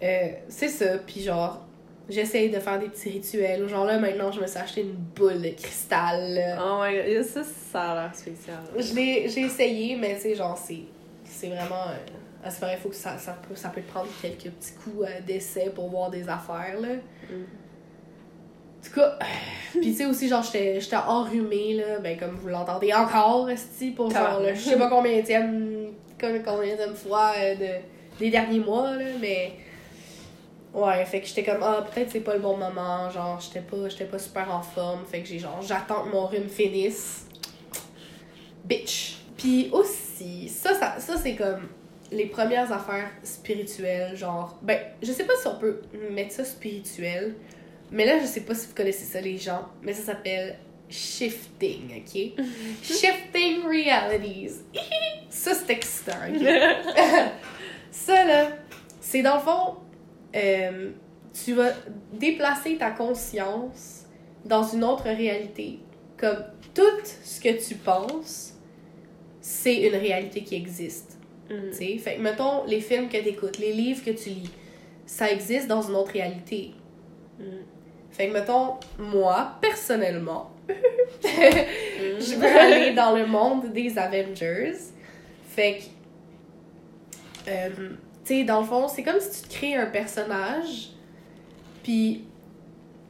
euh, c'est ça. Puis genre, j'essaye de faire des petits rituels. Genre là, maintenant, je me suis acheté une boule de cristal. Oh my god, ça, ça a l'air spécial. J'ai essayé, mais tu sais, genre, c'est, c'est vraiment. Euh, à ce il faut que ça, ça, peut, ça peut te prendre quelques petits coups euh, d'essai pour voir des affaires, là. Mm. En tout cas, puis tu sais aussi, genre, j'étais, enrhumée, là, ben comme vous l'entendez encore, esti, pour genre, je sais pas combien combien fois euh, de, des derniers mois, là, mais... Ouais, fait que j'étais comme, ah, peut-être c'est pas le bon moment, genre, j'étais pas, j'étais pas super en forme, fait que j'ai genre, j'attends que mon rhume finisse. Bitch. Puis aussi, ça, ça, ça c'est comme les premières affaires spirituelles, genre, ben, je sais pas si on peut mettre ça spirituel, mais là, je sais pas si vous connaissez ça, les gens, mais ça s'appelle shifting, ok? shifting realities. ça, c'est excitant, ok? ça, là, c'est dans le fond, euh, tu vas déplacer ta conscience dans une autre réalité. Comme tout ce que tu penses, c'est une réalité qui existe. Mhm. Tu sais, fait que, mettons, les films que tu écoutes, les livres que tu lis, ça existe dans une autre réalité. Mhm. Fait que, mettons, moi, personnellement, je veux aller dans le monde des Avengers. Fait que, euh, tu sais, dans le fond, c'est comme si tu te crées un personnage, puis,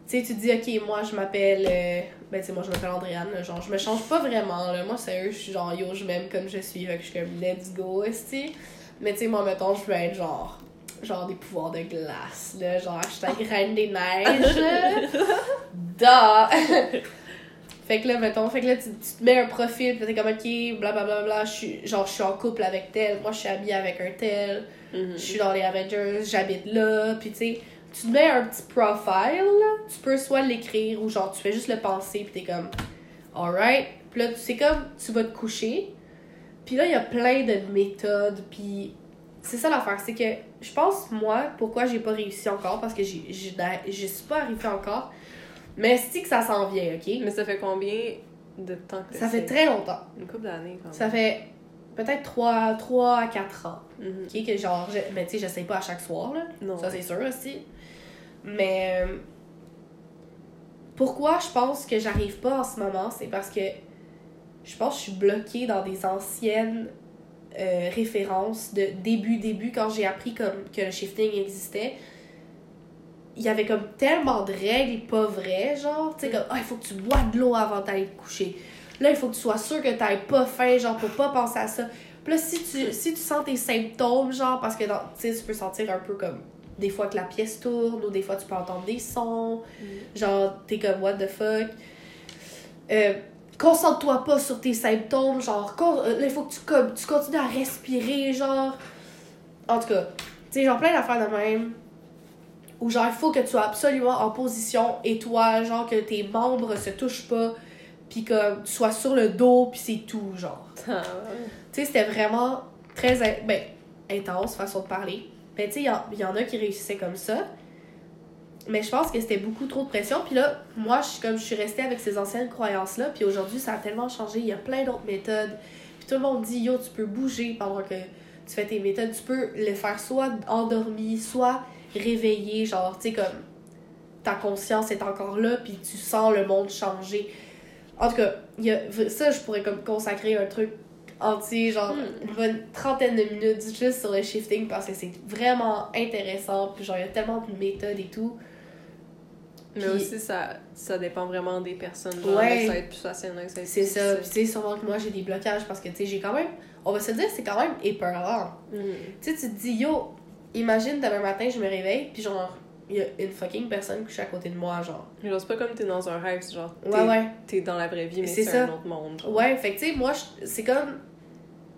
tu sais, tu dis, ok, moi, je m'appelle, euh, ben, tu sais, moi, je m'appelle Andréane, là, genre, je me change pas vraiment, là. Moi, sérieux, je suis genre, yo, je m'aime comme je suis, fait que je suis comme, let's go, esti. Mais, tu sais, moi, mettons, je veux être genre, genre des pouvoirs de glace, là, genre, hashtag reine des neiges. Da! Fait que là, mettons, fait que là, tu, tu te mets un profil, pis t'es comme, ok, blablabla, bla, je suis, genre, je suis en couple avec tel, moi, je suis habillée avec un tel, Mhm. je suis dans les Avengers, j'habite là, puis tu sais, tu te mets un petit profile, tu peux soit l'écrire ou genre, tu fais juste le penser, puis t'es comme, alright, puis là, c'est comme, tu vas te coucher, puis là, il y a plein de méthodes, puis c'est ça l'affaire, c'est que je pense, moi, pourquoi j'ai pas réussi encore, parce que j'ai- j'ai j'y suis pas arrivée encore, mais c'est que ça s'en vient, ok? Mais ça fait combien de temps que Ça fait très longtemps. Une couple d'années, quand même. Ça fait peut-être 3, 3 à 4 ans. Mhm. Ok, que genre, je, mais tu sais, j'essaye pas à chaque soir, là. Non. Ça, c'est sûr aussi. Mais euh, pourquoi je pense que j'arrive pas en ce moment, c'est parce que je pense que je suis bloquée dans des anciennes euh, références de début, début, quand j'ai appris comme que le shifting existait. Il y avait comme tellement de règles pas vraies, genre, tu sais, comme, ah, il faut que tu bois de l'eau avant d'aller te coucher. Là, il faut que tu sois sûr que t'ailles pas faim, genre, pour pas penser à ça. Puis là, si tu, si tu sens tes symptômes, genre, parce que, tu sais, tu peux sentir un peu comme des fois que la pièce tourne ou des fois tu peux entendre des sons. Genre, t'es comme, what the fuck? Euh, Concentre-toi pas sur tes symptômes, genre, euh, il faut que tu, comme, tu continues à respirer, genre. En tout cas, tu sais, genre, plein d'affaires de même. Ou genre, il faut que tu sois absolument en position étoile, genre, que tes membres se touchent pas, puis que tu sois sur le dos, puis c'est tout, genre. Ah. Tu sais, c'était vraiment très in- ben, intense, façon de parler. Ben, tu sais, il y, y en a qui réussissaient comme ça. Mais je pense que c'était beaucoup trop de pression. Puis là, moi, je, suis comme je suis restée avec ces anciennes croyances-là. Puis aujourd'hui, ça a tellement changé. Il y a plein d'autres méthodes. Puis tout le monde dit, yo, tu peux bouger pendant que tu fais tes méthodes, tu peux le faire soit endormi, soit réveillé, genre, tu sais, comme ta conscience est encore là, puis tu sens le monde changer. En tout cas, y a, ça, je pourrais comme consacrer un truc entier, genre Hmm. une bonne trentaine de minutes juste sur le shifting parce que c'est vraiment intéressant, puis genre, il y a tellement de méthodes et tout. Mais Puis- aussi, ça, ça dépend vraiment des personnes. Genre, Ouais. ça va être plus facile, ça C'est ça, puis tu sais, sûrement que moi j'ai des blocages parce que tu sais, j'ai quand même, on va se dire, c'est quand même épeurant. Mhm. Tu sais, tu te dis, yo, imagine demain matin, je me réveille, puis genre, il y a une fucking personne couchée à côté de moi, genre. Genre, c'est pas comme t'es dans un rêve, c'est genre, t'es, Ouais, ouais. t'es dans la vraie vie, mais C'est un autre monde. genre. Ouais, fait que tu sais, moi, c'est comme.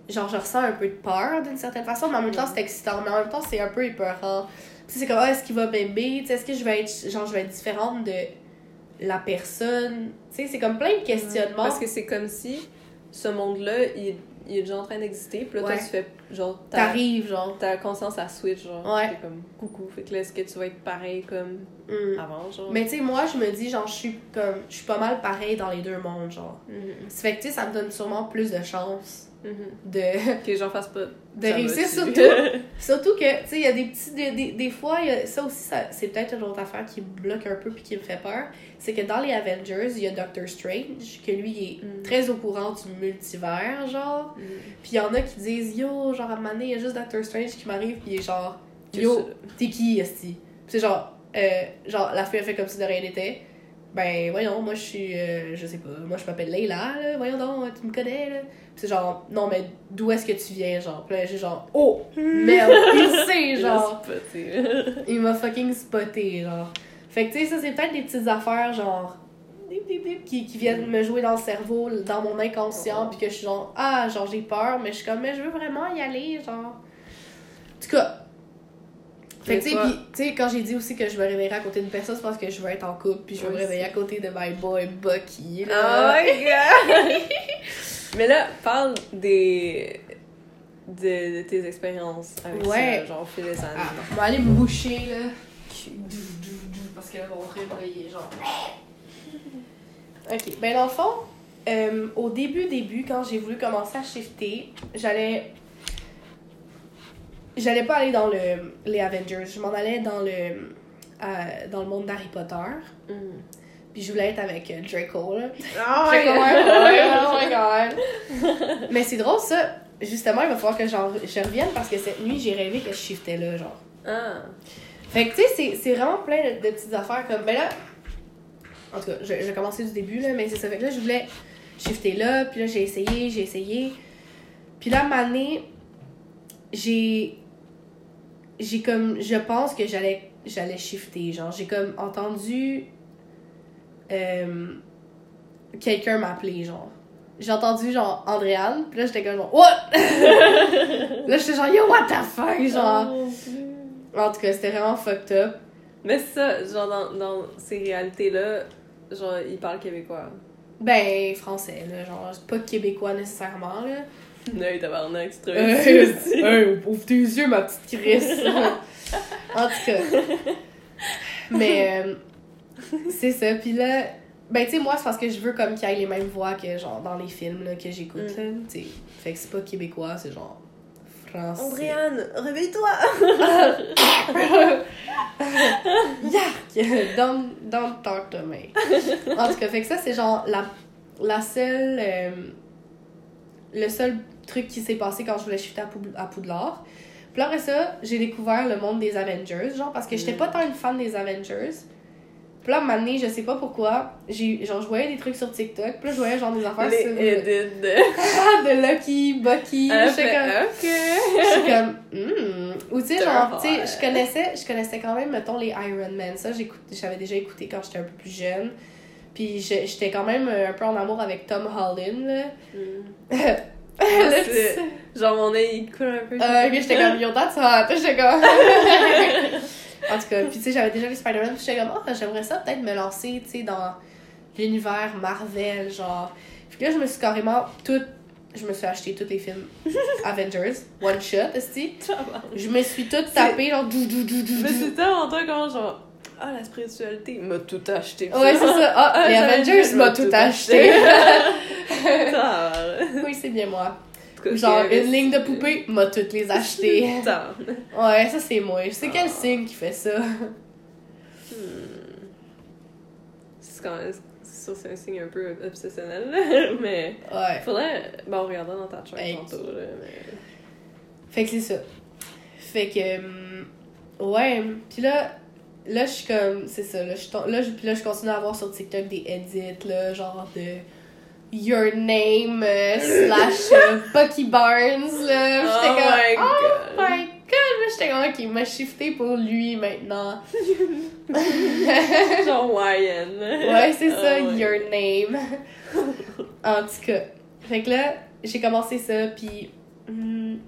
Genre, je ressens un peu de peur d'une certaine façon, mais en même temps, c'est excitant. Mais en même temps, c'est un peu épeurant. Tu sais, c'est comme, ah, est-ce qu'il va m'aimer? Tu sais, est-ce que je vais être. Genre, je vais être différente de la personne? Tu sais, c'est comme plein de questionnements. Parce que c'est comme si ce monde-là, il, il est déjà en train d'exister, puis là, toi, tu fais, genre, ta, T'arrives, genre. ta conscience à switch, genre, Ouais. t'es comme coucou. Fait que là, est-ce que tu vas être pareil comme Hmm. avant, genre? Mais tu sais, moi, je me dis, genre, je suis comme. Je suis pas mal pareil dans les deux mondes, genre. Mhm. Ça fait que, tu sais, ça me donne sûrement plus de chance Mhm. de. Que les gens fassent pas. de réussir surtout surtout que tu sais il y a des petits des, des, des fois y a- ça aussi ça, c'est peut-être une autre affaire qui me bloque un peu puis qui me fait peur c'est que dans les Avengers il y a Doctor Strange que lui il est Mm. très au courant du multivers genre Mhm. puis il y en a qui disent yo genre à un moment donné il y a juste Doctor Strange qui m'arrive puis il est genre yo t'es qui esti? C'est genre euh, genre la fille a fait comme si de rien n'était ben voyons moi je suis euh, je sais pas moi je m'appelle Leila là voyons donc tu me connais là. Puis c'est genre non mais d'où est-ce que tu viens genre? Puis là j'ai genre oh merde il sait genre. il m'a fucking spoté genre. Fait que tu sais ça c'est peut-être des petites affaires genre qui, qui viennent me jouer dans le cerveau dans mon inconscient puis que je suis genre ah genre j'ai peur mais je suis comme mais je veux vraiment y aller genre. En tout cas fait que tu sais, quand j'ai dit aussi que je me réveillerais à côté d'une personne, c'est parce que je veux être en couple, puis je veux me réveiller à côté de my boy Bucky. Oh Là. my god! Mais là, parle des. de, de tes expériences avec Ouais. ça, genre au fil des années. Ah, on va aller me boucher, là. Parce que là, mon là, il est genre. Ok, ben dans le fond, euh, au début, début, quand j'ai voulu commencer à shifter, j'allais. J'allais pas aller dans le, les Avengers, je m'en allais dans le. euh, dans le monde d'Harry Potter. Mm. Puis je voulais être avec euh, Draco, là. Oh oh my god! Mais c'est drôle, ça. Justement, il va falloir que je revienne parce que cette nuit, j'ai rêvé que je shiftais là, genre. Ah. Fait que, tu sais, c'est- vraiment plein de, de petites affaires comme. Ben là. En tout cas, je, je vais commencer du début, là, mais c'est ça. Fait que là, je voulais shifter là, puis là, j'ai essayé, j'ai essayé. Puis là, moment donné, j'ai. J'ai comme. Je pense que j'allais j'allais shifter. Genre, j'ai comme entendu. euh, Quelqu'un m'appeler, genre. J'ai entendu, genre, Andréane, puis là, j'étais comme, genre, What? là, j'étais genre, Yo, what the fuck? Genre. Oh. En tout cas, c'était vraiment fucked up. Mais ça, genre dans, dans ces réalités-là, genre ils parlent québécois. Ben, français, là. Genre, c'est pas québécois nécessairement, là. Hey, tabarnak, Euh, réussis. hey, ouvre tes yeux, ma petite Chris. en tout cas. Mais, euh, c'est ça. Puis là, ben, tu sais, moi, c'est parce que je veux comme qu'il y ait les mêmes voix que, genre, dans les films, là, que j'écoute, là. Tu sais. Fait que c'est pas québécois, c'est genre français. Andréane, réveille-toi! Yark! don't, don't talk to me. En tout cas, fait que ça, c'est genre la, la seule. euh, le seul truc qui s'est passé quand je voulais shifter à, Poud- à Poudlard. Puis après ça, j'ai découvert le monde des Avengers, genre, parce que j'étais Mm. pas tant une fan des Avengers. Puis là, à un moment donné, je sais pas pourquoi, j'ai, genre, je voyais des trucs sur TikTok, puis là, je voyais genre des affaires Les sur. edits de. De Lucky, Bucky, Ah, j'étais comme. Je suis comme, hmm. Ou tu sais, genre, tu sais, je connaissais, je connaissais quand même, mettons, les Iron Man. Ça, j'avais déjà écouté quand j'étais un peu plus jeune. Puis je- j'étais quand même un peu en amour avec Tom Holland, là. Mm. Genre mon œil il coule un peu. Euh, j'étais comme, yo, that's hot. J'étais comme. en tout cas, puis tu sais, j'avais déjà vu Spider-Man, puis j'étais comme, oh, j'aimerais ça peut-être me lancer, tu sais, dans l'univers Marvel, genre. Puis là, je me suis carrément tout. Je me suis acheté tous les films Avengers, one shot, esti. Je me suis tout tapé, genre, dou, dou, dou, dou, Mais c'est tellement toi comment genre. Ah, la spiritualité m'a tout acheté. Ouais, c'est ça. Ah, Ah, les Avengers m'a tout acheté. Oui, c'est bien moi. Genre, une ligne de poupées, m'a toutes les achetées. Ouais, ça c'est moi. Je sais quel Ah. signe qui fait ça? Hmm. C'est quand même... C'est un signe un peu obsessionnel, mais... Ouais. Faudrait... Bon, regarder dans ta Hey. tantôt, là, mais... Fait que c'est ça. Fait que. hum, ouais. Puis là, là, je suis comme. C'est ça. Là, je, là, je continue à avoir sur TikTok des edits, là, genre de. Your name euh, slash euh, Bucky Barnes, là. J'étais Oh comme. my oh God. my god! J'étais comme, ok, il m'a shifté pour lui maintenant. Genre YN. Ouais, c'est ça, ouais. your name. en tout cas. Fait que là, j'ai commencé ça, puis. hum,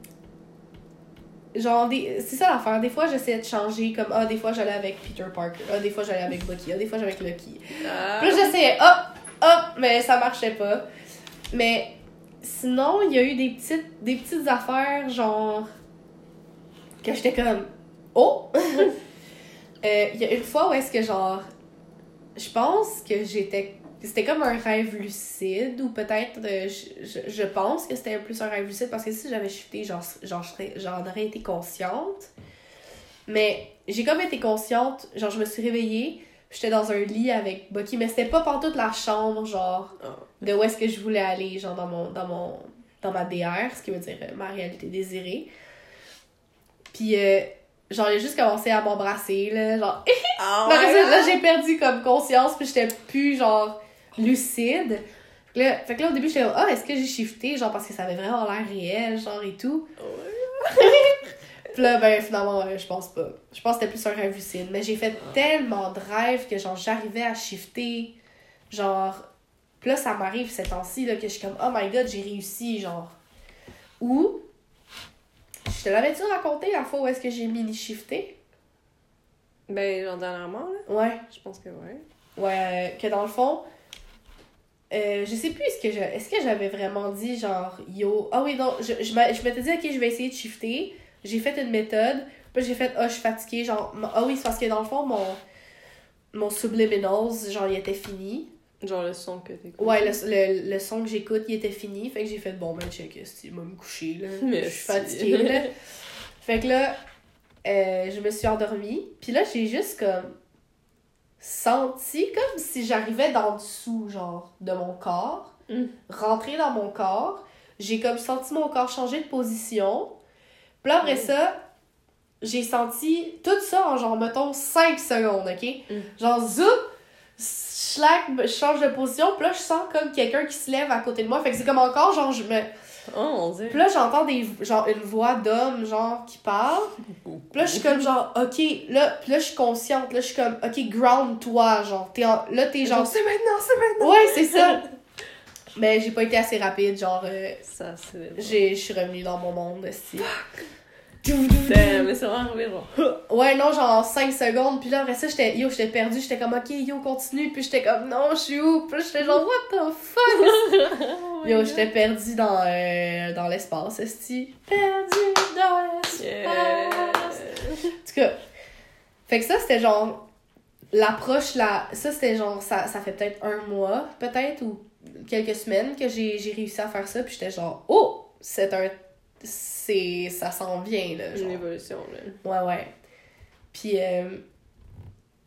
genre, des- c'est ça l'affaire. Des fois, j'essayais de changer, comme, ah, des fois, j'allais avec Peter Parker, ah, des fois, j'allais avec Bucky, ah, des fois, j'allais avec Lucky. Ah. Puis là, j'essayais, hop, hop, mais ça marchait pas. Mais sinon, il y a eu des petites, des petites affaires, genre, que j'étais comme, oh! Euh, Il y a une fois où est-ce que, genre, je pense que j'étais. C'était comme un rêve lucide, ou peut-être, euh, je, je, pense que c'était plus un rêve lucide, parce que si j'avais shifté, genre, j'en aurais été consciente. Mais j'ai comme été consciente, genre, je me suis réveillée, j'étais dans un lit avec Bucky, mais c'était pas toute la chambre, genre, Oh. de où est-ce que je voulais aller, genre, dans mon, dans mon, dans ma DR, ce qui veut dire euh, ma réalité désirée. Puis, euh, genre, j'ai juste commencé à m'embrasser, là, genre, Oh là, j'ai perdu comme conscience, puis j'étais plus, genre, lucide. Fait que là, fait que là, au début, j'étais ah, est-ce que j'ai shifté, genre, parce que ça avait vraiment l'air réel, genre, et tout. Puis là, ben, finalement, euh, je pense pas. Je pense que c'était plus un rêve lucide. Mais j'ai fait tellement de rêves que, genre, j'arrivais à shifter. Genre, puis là, ça m'arrive ces temps-ci, là, que je suis comme, oh my god, j'ai réussi, genre. Ou, je te l'avais-tu raconté la fois où est-ce que j'ai mini-shifté? Ben, genre dernièrement, là, Ouais. je pense que ouais. Ouais, euh, que dans le fond, euh, je sais plus est-ce que je, est-ce que j'avais vraiment dit genre yo ah oui non je je, je m'étais dit ok je vais essayer de shifter j'ai fait une méthode puis j'ai fait ah je suis fatiguée genre ah oui c'est parce que dans le fond mon mon subliminals genre il était fini Genre le son que t'écoutes. ouais le, le, le son que j'écoute il était fini fait que j'ai fait bon ben check il va me coucher là? Je Merci. suis fatiguée là fait que là, euh, je me suis endormie. Puis là, j'ai juste comme senti comme si j'arrivais dans dessous, genre, de mon corps. Mm. Rentrer dans mon corps. J'ai comme senti mon corps changer de position. Puis là, après Mm. ça, j'ai senti tout ça en genre, mettons, 5 secondes, OK? Mm. Genre, zoup, schlac, je change de position. Puis là, je sens comme quelqu'un qui se lève à côté de moi. Fait que c'est comme encore, genre, je me... Oh mon dieu. Puis là, j'entends des, genre, une voix d'homme, genre, qui parle. Puis là, je suis comme, genre, OK, là, puis là, je suis consciente. Là, je suis comme, OK, ground-toi, genre. T'es en- là, t'es genre... c'est maintenant, c'est maintenant. Ouais, c'est ça. Mais j'ai pas été assez rapide, genre, euh, Ça, c'est. je suis revenue dans mon monde. Damn, mais c'est vraiment arrivé, genre. Ouais, non, genre 5 secondes. Puis là, après ça, j'étais, yo, j'étais perdue. J'étais comme, OK, yo, continue. Puis j'étais comme, non, je suis où? Puis j'étais genre, what the fuck? Oh Yo, j'étais perdue dans, euh, dans l'espace, esti. Perdue dans l'espace. Yeah. En tout cas, fait que ça, c'était genre l'approche là. Ça, c'était genre, ça, ça fait peut-être un mois, peut-être, ou quelques semaines que j'ai j'ai réussi à faire ça. Puis j'étais genre, oh, c'est un. C'est. Ça s'en vient, là. Une Genre. évolution, là. Ouais, ouais. Puis, euh,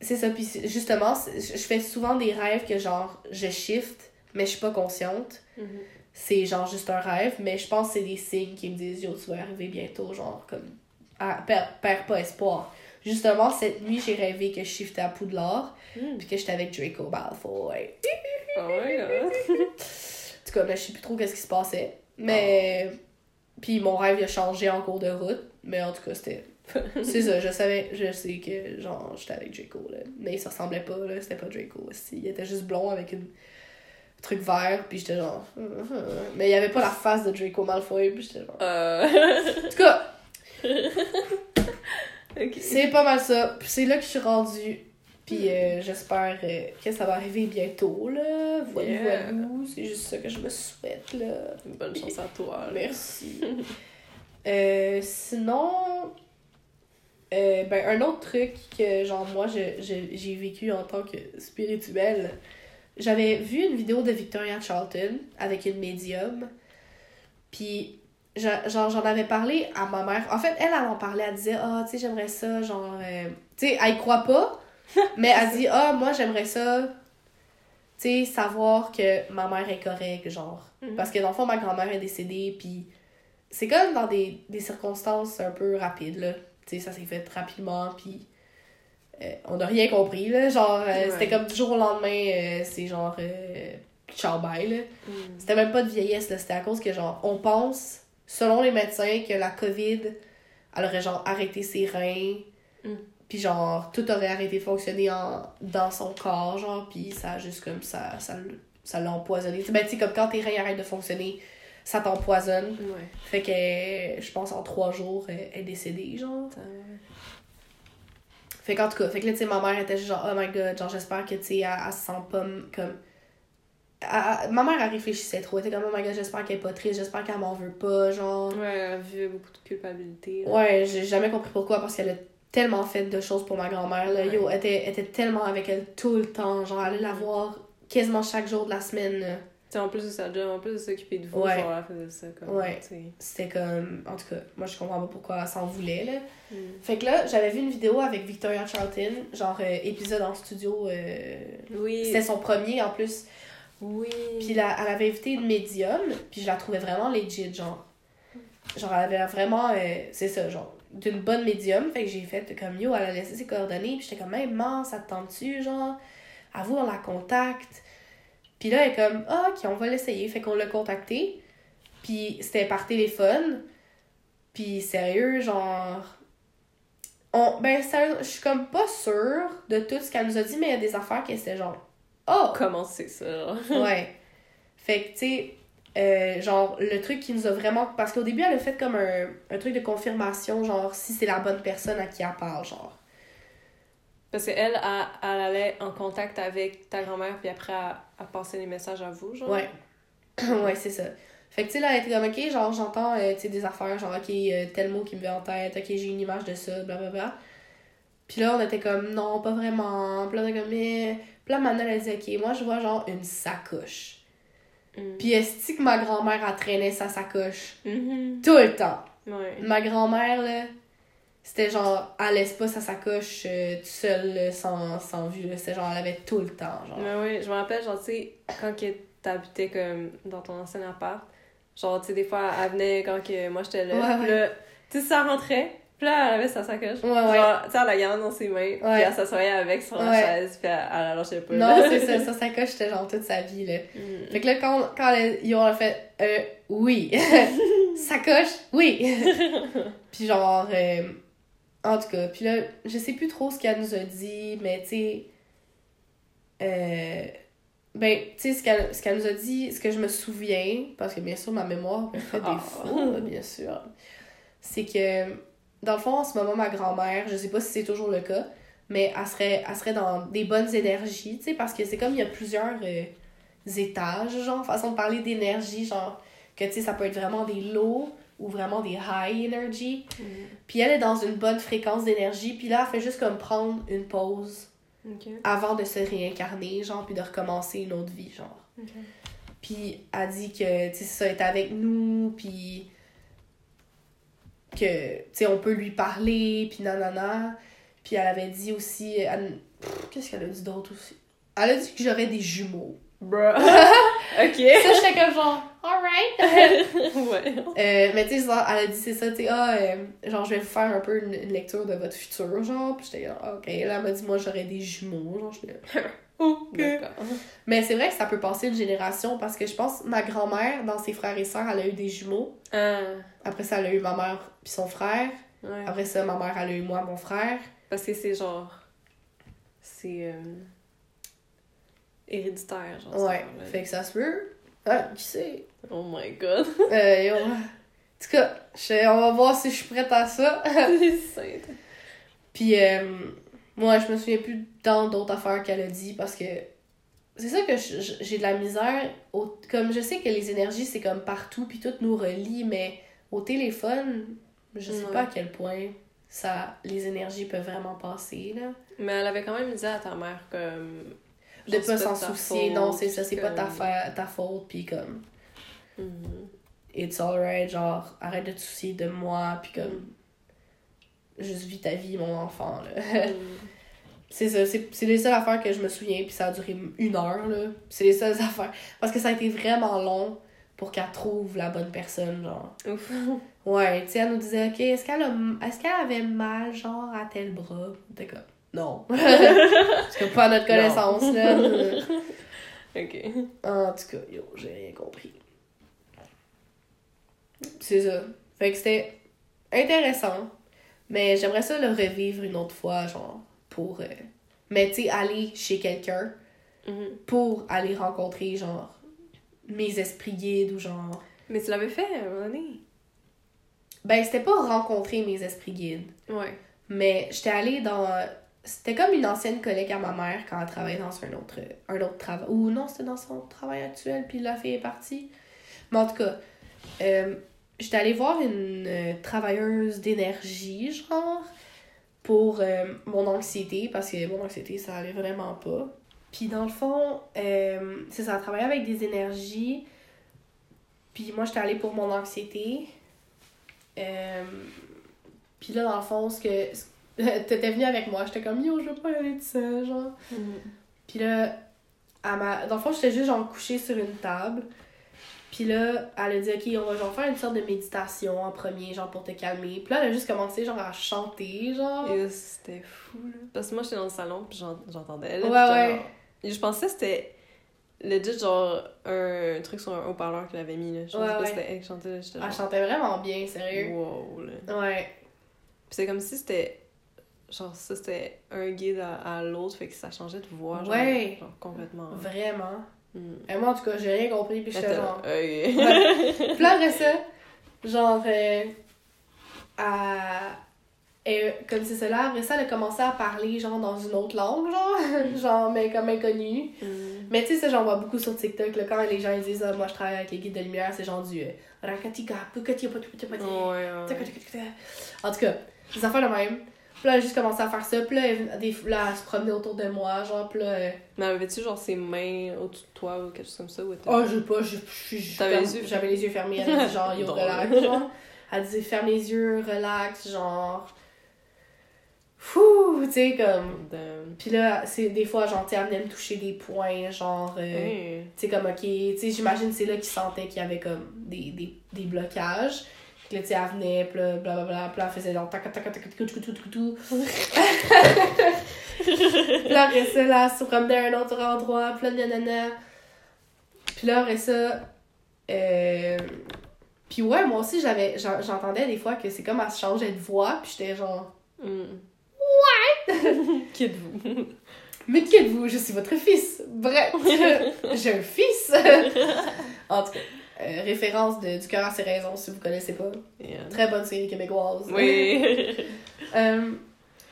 c'est ça. Puis, justement, je fais souvent des rêves que, genre, je shift, mais je suis pas consciente. Mhm. C'est, genre, juste un rêve, mais je pense que c'est des signes qui me disent, yo, tu vas arriver bientôt, genre, comme, ah, perds, perds pas espoir. Justement, cette nuit, j'ai rêvé que je shiftais à Poudlard, Mm. puis que j'étais avec Draco Malfoy. Oh my god. En tout cas, là, je sais plus trop qu'est-ce qui se passait. Mais. Puis mon rêve il a changé en cours de route. Mais en tout cas, c'était. C'est ça, je savais, je sais que genre j'étais avec Draco là. Mais ça ressemblait pas là, c'était pas Draco aussi. Il était juste blond avec une truc vert, puis j'étais genre. Mais il y avait pas la face de Draco Malfoy, puis j'étais genre. Euh. En tout cas, c'est pas mal ça. Puis c'est là que je suis rendue. Puis euh, j'espère euh, que ça va arriver bientôt là. Voilà, Yeah. voilà. C'est juste ça que je me souhaite là. Bonne chance à toi. là. Merci. Euh, sinon, ben, un autre truc que, genre, moi, je- je- j'ai vécu en tant que spirituel, j'avais vu une vidéo de Victoria Charlton avec une médium, puis genre, j'en avais parlé à ma mère. En fait, elle, elle en parlait. Elle disait, ah, tu sais, j'aimerais ça, genre. Tu sais, elle y croit pas, mais elle dit, ah, moi, j'aimerais ça, tu sais, savoir que ma mère est correcte, genre. Mhm. Parce que dans le fond, ma grand-mère est décédée, puis c'est comme dans des, des circonstances un peu rapides, là. Tu sais, ça s'est fait rapidement, puis euh, on n'a rien compris, là. Genre, euh, Ouais. c'était comme du jour au lendemain, euh, c'est genre, euh, ciao bye, là. Mm. C'était même pas de vieillesse, là. C'était à cause que, genre, on pense, selon les médecins, que la COVID, elle aurait, genre, arrêté ses reins. Mm. Puis, genre, tout aurait arrêté de fonctionner en, dans son corps, genre. Puis, ça juste comme ça, ça, ça l'a empoisonné. Tu sais, ben, tu sais, comme quand tes reins arrêtent de fonctionner, ça t'empoisonne. Ouais. Fait que, je pense, en trois jours, elle elle est décédée, genre. Fait qu'en tout cas, fait que là, tu sais, ma mère était genre, oh my god, genre, j'espère que, tu sais, elle, elle se sent pas comme. Elle- ma mère, elle réfléchissait trop. Elle était comme, oh my god, j'espère qu'elle est pas triste, j'espère qu'elle m'en veut pas, genre. Ouais, elle vivait beaucoup de culpabilité. là. Ouais, j'ai jamais compris pourquoi, parce qu'elle a tellement fait de choses pour ma grand-mère, là. Yo, elle était, elle était tellement avec elle tout le temps, genre, elle allait la voir quasiment chaque jour de la semaine, là. Tu sais, en plus de sa job, en plus de s'occuper de vous, Ouais. genre, elle faisait ça comme. Ouais. C'était comme, en tout cas, moi, je comprends pas pourquoi elle s'en voulait, là. Mm. Fait que là, j'avais vu une vidéo avec Victoria Charlton, genre, euh, épisode en studio, euh, Oui. C'était son premier en plus. Oui. Puis là, elle avait invité une médium, puis je la trouvais vraiment legit, genre. Genre, elle avait vraiment, euh, c'est ça, genre, d'une bonne médium. Fait que j'ai fait comme yo, elle a laissé ses coordonnées, puis j'étais comme, hey, man, ça te tente-tu, genre, avoue, on la contacte. Puis là, elle est comme, ah, ok, on va l'essayer. Fait qu'on l'a contacté, puis c'était par téléphone. Puis sérieux, genre. On, ben, sérieux, je suis comme pas sûre de tout ce qu'elle nous a dit, mais il y a des affaires qui étaient genre, oh, Comment c'est ça? Ouais. Fait que, tu sais, euh, genre, le truc qui nous a vraiment. Parce qu'au début, elle a fait comme un, un truc de confirmation, genre, si c'est la bonne personne à qui elle parle, genre. Parce qu'elle, elle, elle allait en contact avec ta grand-mère, puis après, elle, passait des messages à vous, genre? Ouais. ouais, c'est ça. Fait que, tu sais, là, elle était comme, ok, genre, j'entends, euh, tu sais, des affaires, genre, ok, euh, tel mot qui me vient en tête, ok, j'ai une image de ça, blablabla. Puis là, on était comme, non, pas vraiment. Puis là, on était comme, mais. Puis là, Manuel, elle dit, ok, moi, je vois, genre, une sacoche. Mm. Puis est-ce que ma grand-mère, a traîné sa sacoche Mhm. tout le temps? Ouais. Ma grand-mère, là, c'était genre, elle laisse pas sa sacoche euh, toute seule, là, sans, sans vue, là. C'était genre, elle avait tout le temps, genre. Mais oui, je me rappelle, genre, tu sais, quand que t'habitais comme dans ton ancien appart, genre, tu sais, des fois, elle venait quand que moi j'étais là, Ouais, là, tu sais, ça rentrait, puis là, elle avait sa sacoche. Ouais, ouais. Genre, tu sais, elle la gardait dans ses mains, puis elle s'assoyait avec sur la Ouais. chaise, puis elle, elle la lâchait pas. Non, c'est ça, sa sacoche, c'était genre toute sa vie, là. Mm. Fait que là, quand, quand elle- ils ont fait, euh, oui. sacoche, oui. puis genre, euh, en tout cas, puis là, je sais plus trop ce qu'elle nous a dit, mais tu sais, euh, ben, tu sais, ce qu'elle nous a dit, ce que je me souviens, parce que bien sûr, ma mémoire me fait défaut, là, bien sûr, c'est que, dans le fond, en ce moment, ma grand-mère, je sais pas si c'est toujours le cas, mais elle serait, elle serait dans des bonnes énergies, tu sais, parce que c'est comme il y a plusieurs euh, étages, genre, façon de parler d'énergie, genre, que tu sais, ça peut être vraiment des low ou vraiment des high energy. Mm. Puis elle est dans une bonne fréquence d'énergie, puis là, elle fait juste comme prendre une pause avant de se réincarner, genre, puis de recommencer une autre vie, genre. Puis elle dit que, tu sais, ça est avec nous, puis que, tu sais, on peut lui parler, puis nanana. Puis elle avait dit aussi, elle- qu'est-ce qu'elle a dit d'autre aussi? Elle a dit que j'aurais des jumeaux. Bruh. ok. Ça, j'étais comme genre, alright. ouais. Euh, mais tu sais, genre, elle a dit, c'est ça, tu sais, ah, euh, genre, je vais vous faire un peu une, une lecture de votre futur, genre. Puis j'étais ah, ok. Là, elle m'a dit, moi, j'aurais des jumeaux, genre, j'étais ok. Mais c'est vrai que ça peut passer une génération parce que je pense ma grand-mère, dans ses frères et sœurs, elle a eu des jumeaux. Ah, Après ça, elle a eu ma mère puis son frère. ouais. Après ça, ma mère, elle a eu moi, mon frère. Parce que c'est genre. C'est. euh, héréditaire, genre. Ouais, affaire-là. fait que ça se peut. Ah, qui sait? Oh my god. Euh, yo. En tout cas, je- on va voir si je suis prête à ça. Puis, euh, moi, je me souviens plus dans d'autres affaires qu'elle a dit parce que c'est ça que j'ai de la misère. Au, comme je sais que les énergies, c'est comme partout, puis tout nous relie, mais au téléphone, je sais Ouais. pas à quel point ça, les énergies peuvent vraiment passer, là. Mais elle avait quand même dit à ta mère comme. De pas s'en soucier, faute, non, c'est ça, c'est pas ta, fa- ta faute, puis comme. Mhm. it's alright, genre, arrête de te soucier de moi, puis comme, juste vis ta vie, mon enfant, là. Mm. c'est ça, c'est c'est les seules affaires que je me souviens, puis ça a duré une heure, là. C'est les seules affaires. Parce que ça a été vraiment long pour qu'elle trouve la bonne personne, genre. Ouf. Ouais, tu sais, elle nous disait, OK, est-ce qu'elle a- est-ce qu'elle avait mal, genre, à tel bras? T'es comme, non. Parce que pas à notre connaissance, là. Ok. En tout cas, yo, j'ai rien compris. C'est ça. Fait que c'était intéressant, mais j'aimerais ça le revivre une autre fois, genre, pour... euh, Mais tu sais, aller chez quelqu'un Mhm. pour aller rencontrer, genre, mes esprits guides ou genre... Mais tu l'avais fait à un moment donné. Ben, c'était pas rencontrer mes esprits guides, Ouais. mais j'étais allée dans... C'était comme une ancienne collègue à ma mère quand elle travaillait dans un autre, un autre travail. Ou non, c'était dans son travail actuel, puis la fille est partie. Mais en tout cas, euh, j'étais allée voir une euh, travailleuse d'énergie, genre, pour euh, mon anxiété, parce que mon anxiété, ça allait vraiment pas. Puis dans le fond, euh, c'est ça, elle travaillait avec des énergies. Puis moi, j'étais allée pour mon anxiété. Puis là, dans le fond, ce que. T'étais venue avec moi, j'étais comme yo, je veux pas aller de ça, genre. Puis là, elle m'a- dans le fond, j'étais juste genre couchée sur une table. Puis là, elle a dit, OK, on va genre faire une sorte de méditation en premier, genre pour te calmer. Puis là, elle a juste commencé genre à chanter, genre. Et c'était fou, là. Parce que moi, j'étais dans le salon, puis j'en- j'entendais. là, Ouais, ouais. genre- Et je pensais que c'était legit, genre, un truc sur un haut-parleur qu'elle avait mis, là. Je Ouais, pas que ouais. c'était elle qui chantait, là. Elle chantait vraiment bien, sérieux. wow, là. Ouais. Puis c'est comme si c'était. Genre, ça, c'était un guide à, à l'autre, fait que ça changeait de voix, genre, Ouais. genre complètement. Vraiment. Mm. Et moi, en tout cas, j'ai rien compris, puis j'étais genre. ok. Ouais. Puis là, après ça, genre, euh, à- et, comme c'est cela, après ça, elle a commencé à parler, genre, dans une autre langue, genre, genre, mais comme inconnue. Mm. Mais tu sais, ça, j'en vois beaucoup sur TikTok, là, quand les gens ils disent, ah, moi, je travaille avec les guides de lumière, c'est genre du. euh. Ouais, ouais. En tout cas, des affaires de même. Puis là, elle a juste commencé à faire ça. Puis là, elle, des, là, elle se promenait autour de moi, genre, puis là. Mais avais-tu genre ses mains au-dessus de toi ou quelque chose comme ça? Ou Oh, je sais pas, je je- je- T'avais ferme- les yeux- J'avais les yeux fermés, elle a dit genre, yo, relax, genre. Elle disait, ferme les yeux, relax, genre. Fou, tu sais, comme. Damn. Puis là, c'est des fois, genre, tu elle venait me toucher des points, genre. euh. Tu sais, comme, ok, tu sais, j'imagine c'est là qu'il sentait qu'il y avait comme des, des, des blocages. Puis là, tu sais, elle venait, puis là, blablabla, puis là, elle faisait genre tac tac de hmm. Mais? Je suis votre fils. Bref, en tout cas euh, référence de, du cœur à ses raisons, si vous connaissez pas. Yeah. Très bonne série québécoise. Oui. Euh,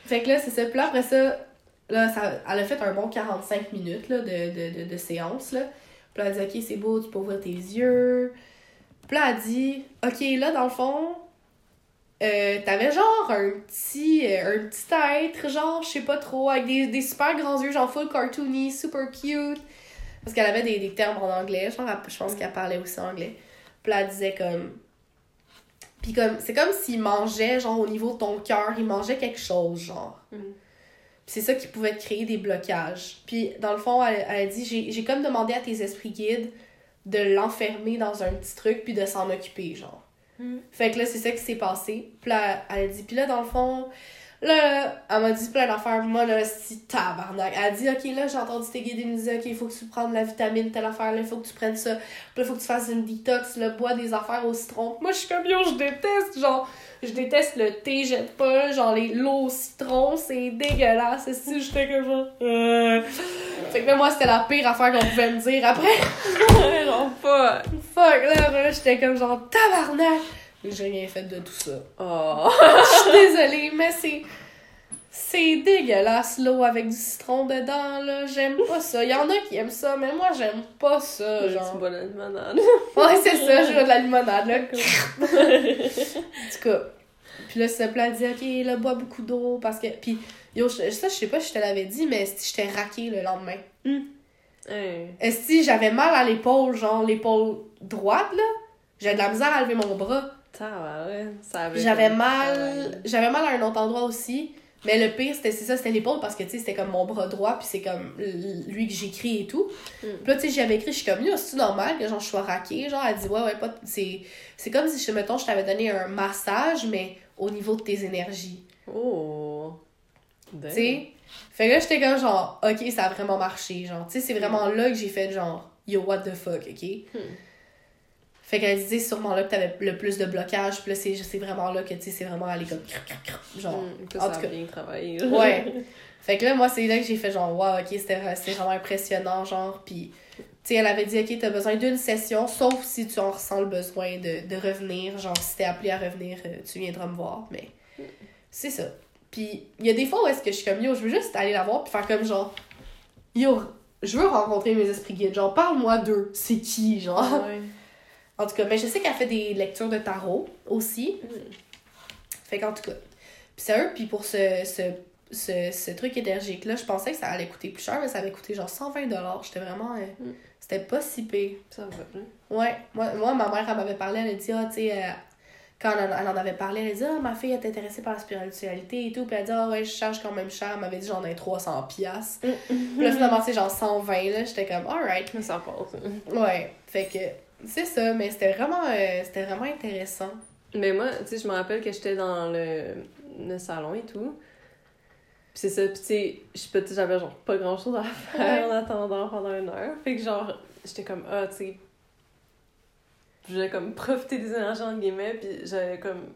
fait que là, c'est ça. Puis là, après ça, là, ça, elle a fait un bon 45 minutes là, de, de, de, de séance. Là. Puis là, elle dit, OK, c'est beau, tu peux ouvrir tes yeux. Puis là, elle dit, OK, là, dans le fond, euh, t'avais genre un petit, euh, un petit être, genre, je sais pas trop, avec des, des super grands yeux, genre full cartoony, super cute. Parce qu'elle avait des, des termes en anglais, genre, je pense qu'elle parlait aussi anglais. Puis là, elle disait comme. Puis comme, c'est comme s'il mangeait, genre, au niveau de ton cœur, il mangeait quelque chose, genre. Mm. Puis c'est ça qui pouvait te créer des blocages. Puis dans le fond, elle, elle a dit j'ai j'ai comme demandé à tes esprits guides de l'enfermer dans un petit truc puis de s'en occuper, genre. Mm. Fait que là, c'est ça qui s'est passé. Puis là, elle a dit, puis là, dans le fond, là, elle m'a dit plein d'affaires. Moi, là, c'est tabarnak. Elle a dit, OK, là, j'ai entendu tes guides, me OK, il faut que tu prennes la vitamine, telle affaire, là, il faut que tu prennes ça. Puis là, il faut que tu fasses une détox, là, bois des affaires au citron. Moi, je suis comme, yo, je déteste, genre, je déteste le thé, j'aime pas, genre, les l'eau au citron, c'est dégueulasse. Si j'étais comme genre, euh... Fait que là, moi, c'était la pire affaire qu'on pouvait me dire après. genre pas. Fuck, là, là j'étais comme genre, tabarnak. J'ai rien fait de tout ça. Oh. Je suis désolée, mais c'est. C'est dégueulasse, l'eau avec du citron dedans, là. J'aime pas ça. Il y en a qui aiment ça, mais moi, j'aime pas ça, Tu genre. bois la limonade. Ouais, c'est ça, je veux de la limonade, là. en tout cas. Puis là, ce plat dit, OK, là, bois beaucoup d'eau, parce que. Puis, yo, je- ça, je sais pas si je te l'avais dit, mais j'étais raquée le lendemain. Hey. Est-ce que j'avais mal à l'épaule, genre l'épaule droite, là? J'avais de la misère à lever mon bras. J'avais mal. J'avais mal à un autre endroit aussi. Mais le pire, c'était ça, c'était l'épaule parce que, tu sais, c'était comme mon bras droit, puis c'est comme lui que j'écris et tout. Mm. Puis là, tu sais, j'avais écrit, je suis comme, yo, c'est normal que genre, je sois raquée? Genre, elle dit, ouais, ouais, pas. C'est c'est comme si, je, mettons, je t'avais donné un massage, mais au niveau de tes énergies. Oh. Tu sais? Fait que là, j'étais comme, genre, ok, ça a vraiment marché. Genre, tu sais, c'est vraiment là que j'ai fait, genre, yo, what the fuck, ok? Hmm. Fait qu'elle disait sûrement là que t'avais le plus de blocage, puis là, c'est vraiment là que, tu sais, c'est vraiment allé comme. Genre. Mm, que en tout cas. bien travaillé. Ouais. Fait que là, moi, c'est là que j'ai fait genre, wow, ok, c'était c'était vraiment impressionnant, genre. Puis, tu sais, elle avait dit, ok, t'as besoin d'une session, sauf si tu en ressens le besoin de, de revenir. Genre, si t'es appelé à revenir, euh, tu viendras me voir. Mais, c'est ça. Puis, il y a des fois où est-ce que je suis comme, yo, je veux juste aller la voir, puis faire comme genre, yo, je veux rencontrer mes esprits guides. Genre, parle-moi d'eux. C'est qui, genre? Ouais. En tout cas, mais je sais qu'elle fait des lectures de tarot aussi. Mm. Fait qu'en tout cas. Puis c'est eux, puis pour ce, ce, ce, ce truc énergique-là, je pensais que ça allait coûter plus cher, mais ça avait coûté genre 120 J'étais vraiment. euh, Mm. C'était pas si pire. Ça va. Ouais. Moi, moi, ma mère, elle m'avait parlé, elle a dit, ah, tu sais, euh, quand elle, elle en avait parlé, elle a dit, ah, ma fille est intéressée par la spiritualité et tout. Puis elle a dit, ah, ouais, je charge quand même cher. Elle m'avait dit, j'en ai 300 piastres. Puis là, finalement, c'est genre 120, là. J'étais comme, alright. Mais ça passe. Ouais. Fait que. C'est ça, mais c'était vraiment, euh, c'était vraiment intéressant. Mais moi, tu sais, je me rappelle que j'étais dans le, le salon et tout. Puis c'est ça, puis tu sais, j'avais genre pas grand chose à faire en attendant pendant une heure. Fait que genre, j'étais comme, ah, tu sais, je voulais comme profiter des énergies entre guillemets, puis j'avais comme,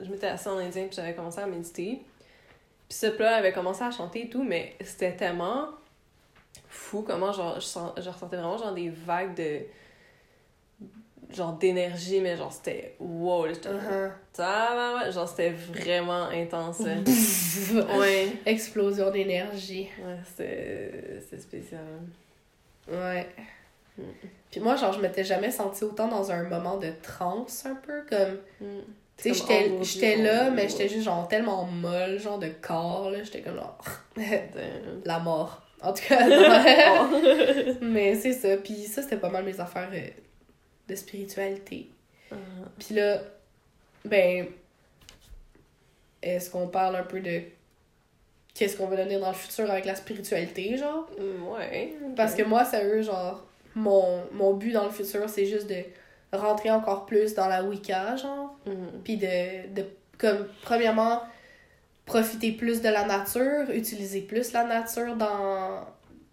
je m'étais assise en indien, puis j'avais commencé à méditer. Puis ce plat avait commencé à chanter et tout, mais c'était tellement fou comment genre, je, sens, je ressentais vraiment genre des vagues de genre d'énergie mais genre c'était wow j'étais Uh-huh. Genre c'était vraiment intense là. ouais Explosion d'énergie. ouais c'était c'était spécial Ouais. Mm. Puis moi, genre, je m'étais jamais sentie autant dans un moment de transe, un peu, comme... Mm. Tu sais, j'étais là, mais j'étais juste, genre, tellement molle, genre, de corps, là. J'étais comme, genre... La mort. En tout cas, ouais. mais c'est ça. Puis ça, c'était pas mal mes affaires euh, de spiritualité. Ah. Puis là, ben... Est-ce qu'on parle un peu de... Qu'est-ce qu'on veut devenir dans le futur avec la spiritualité, genre? Mm, ouais Parce que moi, sérieux, genre, mon, mon but dans le futur, c'est juste de rentrer encore plus dans la Wicca, genre. Mm. Puis de, de, comme, premièrement, profiter plus de la nature, utiliser plus la nature dans,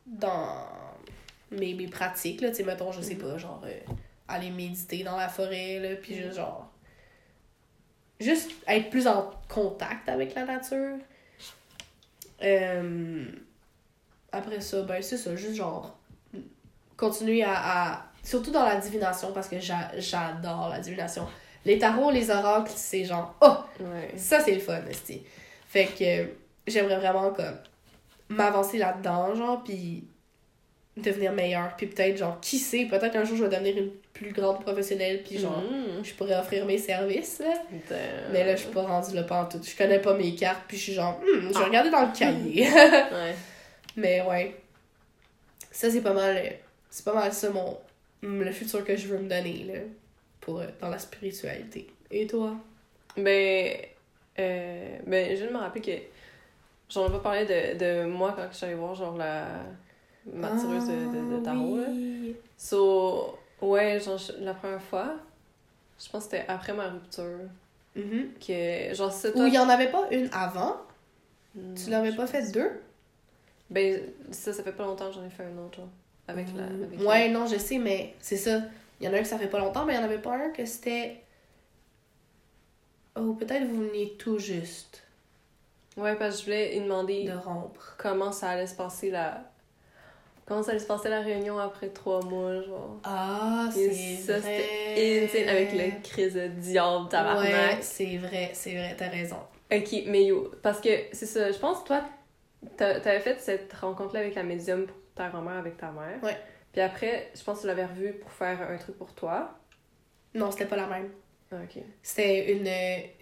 dans mes, mes pratiques, là. Tu sais, mettons, je sais pas, genre, euh, aller méditer dans la forêt, là, puis juste, genre, juste être plus en contact avec la nature. Euh, après ça, ben, c'est ça, juste, genre, continuer à, à- Surtout dans la divination, parce que j'a- j'adore la divination. Les tarots, les oracles, c'est genre, oh, ouais ça, c'est le fun. Fait que euh, j'aimerais vraiment comme m'avancer là-dedans, genre, puis devenir meilleure. Puis peut-être, genre, qui sait, peut-être un jour je vais devenir une plus grande professionnelle, puis genre, Mm. je pourrais offrir mes services, là. Damn. Mais là, je suis pas rendue là pas en tout. Je connais pas mes cartes, puis je suis genre, Hmm, je vais regarder dans le cahier. ouais Mais ouais. Ça, c'est pas mal. euh, C'est pas mal ça, mon. Le futur que je veux me donner, là. Pour, euh, dans la spiritualité. Et toi? Ben, euh, ben, je viens de me rappeler que j'en ai pas parlé de, de moi quand je suis allée voir genre la ma tireuse de, de, de tarot. Là. Ah, oui. So, ouais, genre, la première fois, je pense que c'était après ma rupture. Mhm. Que, genre, Ou il y en avait pas une avant? Hmm, Tu l'avais pas fait deux? Ben, ça, ça fait pas longtemps que j'en ai fait un autre, genre. Avec la. Avec Ouais, non, je sais, mais c'est ça. Il y en a un que ça fait pas longtemps, mais il y en avait pas un que c'était. Oh, peut-être vous veniez tout juste Ouais, parce que je voulais lui demander de rompre. comment ça allait se passer la. Comment ça allait se passer la réunion après trois mois, genre? Ah, c'est ça, c'était insane avec le crise de diable, Ouais, tabarnak. c'est vrai, c'est vrai, t'as raison. Ok, mais yo, parce que c'est ça, je pense que toi, t'a- t'avais fait cette rencontre-là avec la médium pour ta grand-mère avec ta mère. Ouais. Puis après, je pense que tu l'avais revue pour faire un truc pour toi. Non, c'était pas la même. Ah, ok. C'était une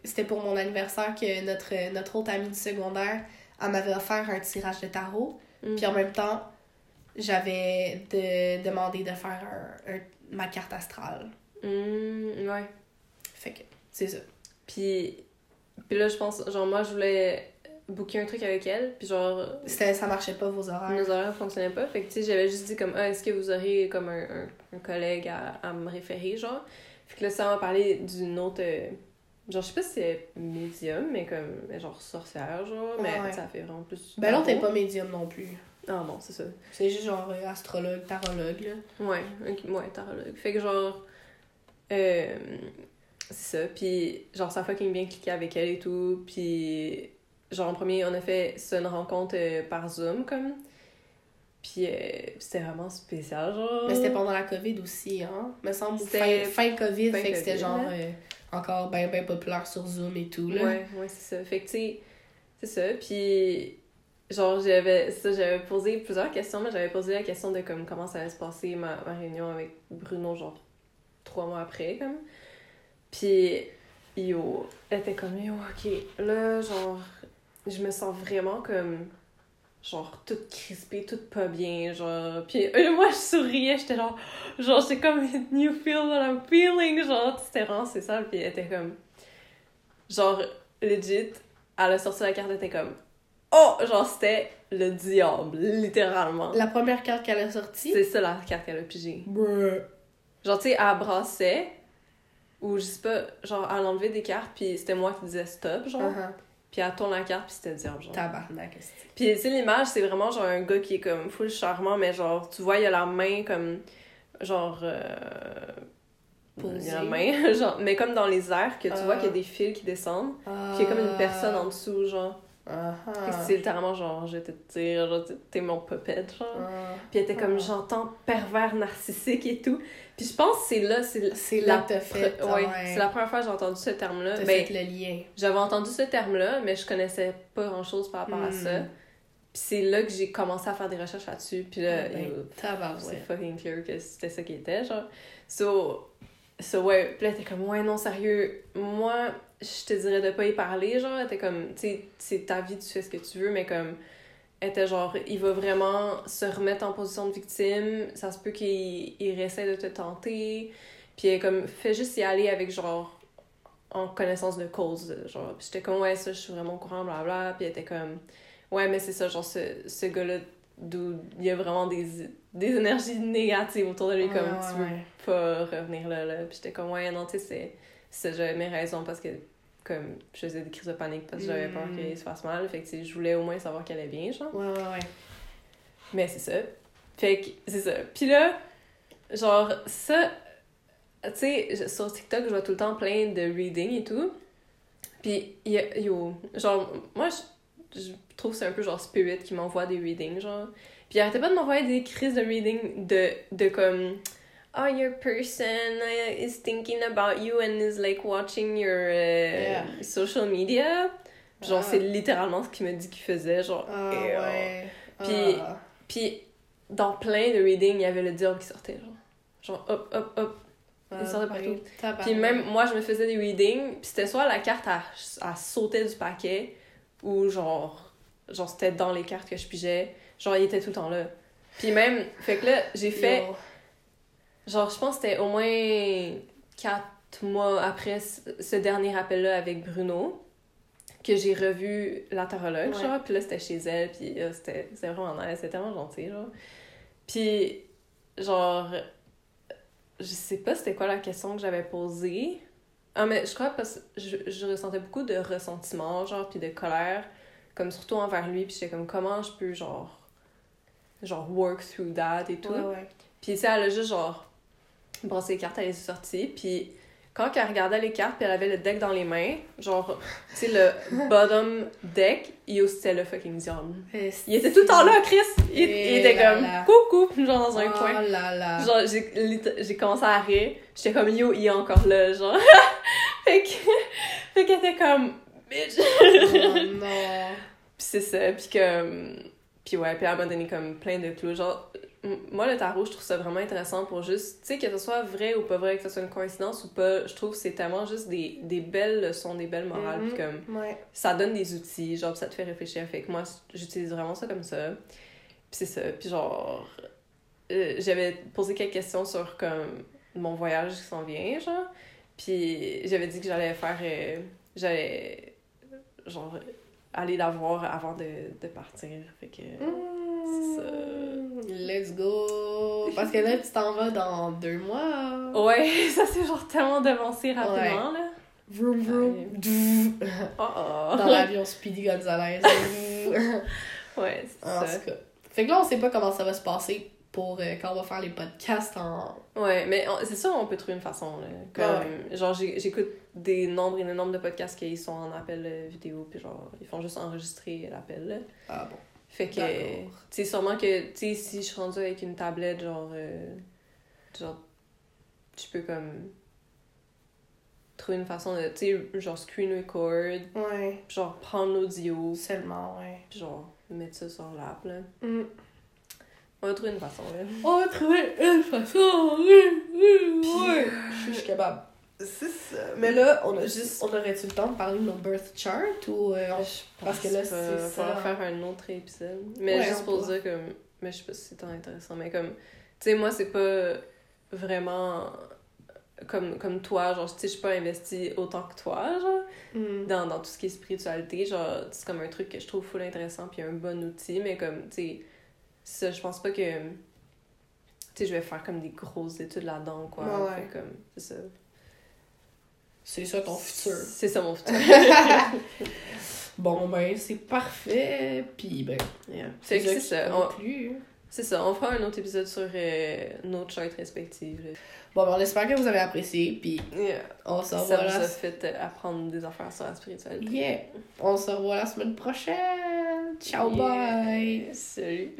c'était pour mon anniversaire que notre notre autre amie du secondaire elle m'avait offert un tirage de tarot Mm. puis en même temps j'avais de, demandé de faire un, un- ma carte astrale Mm. Hum, ouais. Fait que, c'est ça. Puis, puis là, je pense, genre, moi, je voulais booker un truc avec elle, puis genre, C'était, ça marchait pas vos horaires. nos horaires fonctionnaient pas. Fait que, tu sais, j'avais juste dit comme, ah, est-ce que vous aurez comme un, un, un collègue à, à me référer, genre? Fait que là, ça m'a parlé d'une autre. euh, genre, je sais pas si c'est médium, mais comme, genre sorcière, genre. Mais Ouais. ça fait vraiment plus. Ben l'autre est tarot. pas médium non plus. Ah non, c'est ça. C'est juste genre euh, astrologue, tarologue, là. Ouais, ok, ouais, tarologue. Fait que genre. Euh, c'est ça. Puis, genre, ça a fucking bien cliqué avec elle et tout. Puis, genre, en premier, on a fait ça, une rencontre euh, par Zoom, comme. Puis, c'était vraiment spécial, genre. Mais c'était pendant la COVID aussi, hein. Me semble, fin, fin COVID, fin fait que c'était genre encore ben ben populaire sur Zoom et tout, là. Ouais, ouais, c'est ça. Fait que, tu sais, c'est ça. Puis, genre, j'avais ça, j'avais posé plusieurs questions, mais j'avais posé la question de comme comment ça allait se passer ma, ma réunion avec Bruno, genre, trois mois après, comme. Puis, yo, elle était comme, yo, ok, là, genre, je me sens vraiment comme, genre, toute crispée, toute pas bien, genre. Puis, euh, moi, je souriais, j'étais genre, genre, j'étais comme, you feel what I'm feeling, genre, c'était vraiment, c'est ça. Puis, elle était comme, genre, legit, elle a sorti la carte, elle était comme, oh, genre, c'était le diable, littéralement. La première carte qu'elle a sortie? C'est ça la carte qu'elle a pigée. Bruh. Genre, tu sais, elle brassait, ou je sais pas, genre, elle enlevait des cartes, puis c'était moi qui disais stop, genre. Uh-huh. Puis elle tourne la carte, puis c'était le diable, genre. Tabarnak. Puis, tu sais, l'image, c'est vraiment genre un gars qui est comme full charmant, mais genre, tu vois, il a la main comme. Genre. Euh... Il a la Posée. main, genre, mais comme dans les airs, que tu vois Ah. qu'il y a des fils qui descendent, puis il y a comme une personne en dessous, genre. Que c'est littéralement genre, je vais te dire, genre, t'es mon puppet, genre. Puis elle était comme, Ah. j'entends pervers narcissique et tout. Puis je pense que c'est là, c'est C'est la là que t'as fait. pre- ouais, ouais. c'est la première fois que j'ai entendu ce terme-là. Ben, fait le lien. j'avais entendu ce terme-là, mais je connaissais pas grand-chose par rapport à Hmm. ça. Puis c'est là que j'ai commencé à faire des recherches là-dessus. Puis là, Ah ben, c'est Tabarouette. fucking clear que c'était ça qui était, genre. So, so ouais, puis là, était comme, ouais, non, sérieux, moi, je te dirais de pas y parler, genre. Elle était comme, tu sais, c'est ta vie, tu fais ce que tu veux, mais comme, elle était genre, il va vraiment se remettre en position de victime, ça se peut qu'il il essaie de te tenter, puis elle comme, fais juste y aller avec genre, en connaissance de cause, genre. Puis j'étais comme, ouais, ça, je suis vraiment au courant, blablabla, puis elle était comme, ouais, mais c'est ça, genre, ce, ce gars-là, d'où il y a vraiment des, des énergies négatives autour de lui, comme, Ouais, tu veux ouais. pas revenir là, là. Puis j'étais comme, ouais, non, tu sais, c'est- c'est. J'avais mes raisons parce que, comme, je faisais des crises de panique parce que j'avais peur Mm. qu'il se fasse mal. Fait que, je voulais au moins savoir qu'elle allait bien, genre. Ouais, ouais, ouais. Mais c'est ça. Fait que, c'est ça. Puis là, genre, ça. Tu sais, sur TikTok, je vois tout le temps plein de reading et tout. Puis, yo, genre, moi, je, je trouve que c'est un peu genre Spirit qui m'envoie des readings, genre. Puis, il arrêtait pas de m'envoyer des crises de reading de, de comme. Oh, your person uh, is thinking about you and is like watching your uh, Yeah. social media? Genre, Ah. c'est littéralement ce qu'il me dit qu'il faisait, genre. Ah, ew. ouais. Puis- Ah. Puis, dans plein de readings, il y avait le diable qui sortait, genre. Genre, hop, hop, hop. Ah, Il sortait partout. oui. Puis même, moi, je me faisais des readings, puis c'était soit la carte, à, à sauter du paquet, ou genre, genre c'était dans les cartes que je pigeais. Genre, il était tout le temps là. Puis même, fait que là, j'ai fait, Yo. Genre, je pense que c'était au moins quatre mois après ce, dernier appel-là avec Bruno, que j'ai revu la tarologue, Ouais. genre, puis là, c'était chez elle, puis euh, c'était vraiment nice, c'était tellement gentil, genre. Puis, genre, je sais pas c'était quoi la question que j'avais posée. Ah, mais je crois parce que je, je ressentais beaucoup de ressentiment, genre, puis de colère, comme surtout envers lui, puis j'étais comme, comment je peux, genre, genre, work through that et tout. Puis, tu sais, elle a juste, genre, brassé les cartes, elle les a sorties. Puis, quand elle regardait les cartes, puis elle avait le deck dans les mains, genre, tu sais, le bottom deck, il c'était le fucking diable. Il était tout le temps là, Chris! Il, il Et était là comme, là. coucou, genre, dans un oh coin. là là. Genre, j'ai commencé à rire. J'étais comme, yo, il est encore là, genre. fait que, fait qu'elle était comme, bitch! oh non. Puis c'est ça, puis que... Puis ouais, puis elle m'a donné comme plein de clous. Genre, moi, le tarot, je trouve ça vraiment intéressant pour juste... Tu sais, que ce soit vrai ou pas vrai, que ce soit une coïncidence ou pas, je trouve que c'est tellement juste des, des belles leçons, des belles morales, puis comme... Ouais. Ça donne des outils, genre, ça te fait réfléchir. Fait que moi, j'utilise vraiment ça comme ça. Puis c'est ça, puis genre... euh, J'avais posé quelques questions sur comme... mon voyage qui s'en vient, genre. Puis j'avais dit que j'allais faire. euh, j'allais. genre. aller la voir avant de, de partir. Fait que. Mmh, Let's go! Parce que là, tu t'en vas dans deux mois. Ouais, ça s'est genre tellement devancé rapidement, là. Vroom vroom. Oh oh. Dans l'avion Speedy Gonzalez. Ouais, c'est en ça. tout cas. Fait que là, on sait pas comment ça va se passer pour euh, quand on va faire les podcasts en. Ouais, mais c'est ça, on peut trouver une façon. Là. Comme, Genre, j'écoute des nombres et des nombres de podcasts qui sont en appel euh, vidéo, puis genre, ils font juste enregistrer l'appel. là. Ah bon. Fait que, tu sais, sûrement que, tu sais, si je suis rendue avec une tablette, genre, euh, genre, tu peux comme trouver une façon de, tu sais, genre screen record, Ouais. genre prendre l'audio, Seulement, ouais. puis genre mettre ça sur l'app, là. Mm. On va trouver une façon, là. On va trouver une façon. Oui, oui, ouais. Je suis capable. C'est ça. Mais là, on a juste. On aurait-tu le temps de parler de nos birth charts ou. euh, on- Parce que là, c'est va ça. falloir faire un autre épisode. Mais Ouais, juste pour dire comme. Mais je sais pas si c'est tant intéressant, mais comme. Tu sais, moi, c'est pas vraiment. Comme, comme toi, genre, tu sais, je suis pas investie autant que toi, genre, Mm. dans, dans tout ce qui est spiritualité. Genre, c'est comme un truc que je trouve full intéressant, puis un bon outil, mais comme, tu sais, ça, je pense pas que. Tu sais, je vais faire comme des grosses études là-dedans, quoi. Ouais, ouais. Fait comme, c'est ça. C'est ça ton futur. C'est ça mon futur. Bon, ben, c'est parfait. Puis, ben, Yeah. C'est ça. On- conclut. C'est ça, on fera un autre épisode sur euh, nos charts respectives. là. Bon, ben, on espère que vous avez apprécié. Puis, Yeah. on se Ça revoit vous la a fait euh, apprendre des affaires sur la spiritualité. Yeah. On se revoit la semaine prochaine. Ciao, Yeah. bye. Salut.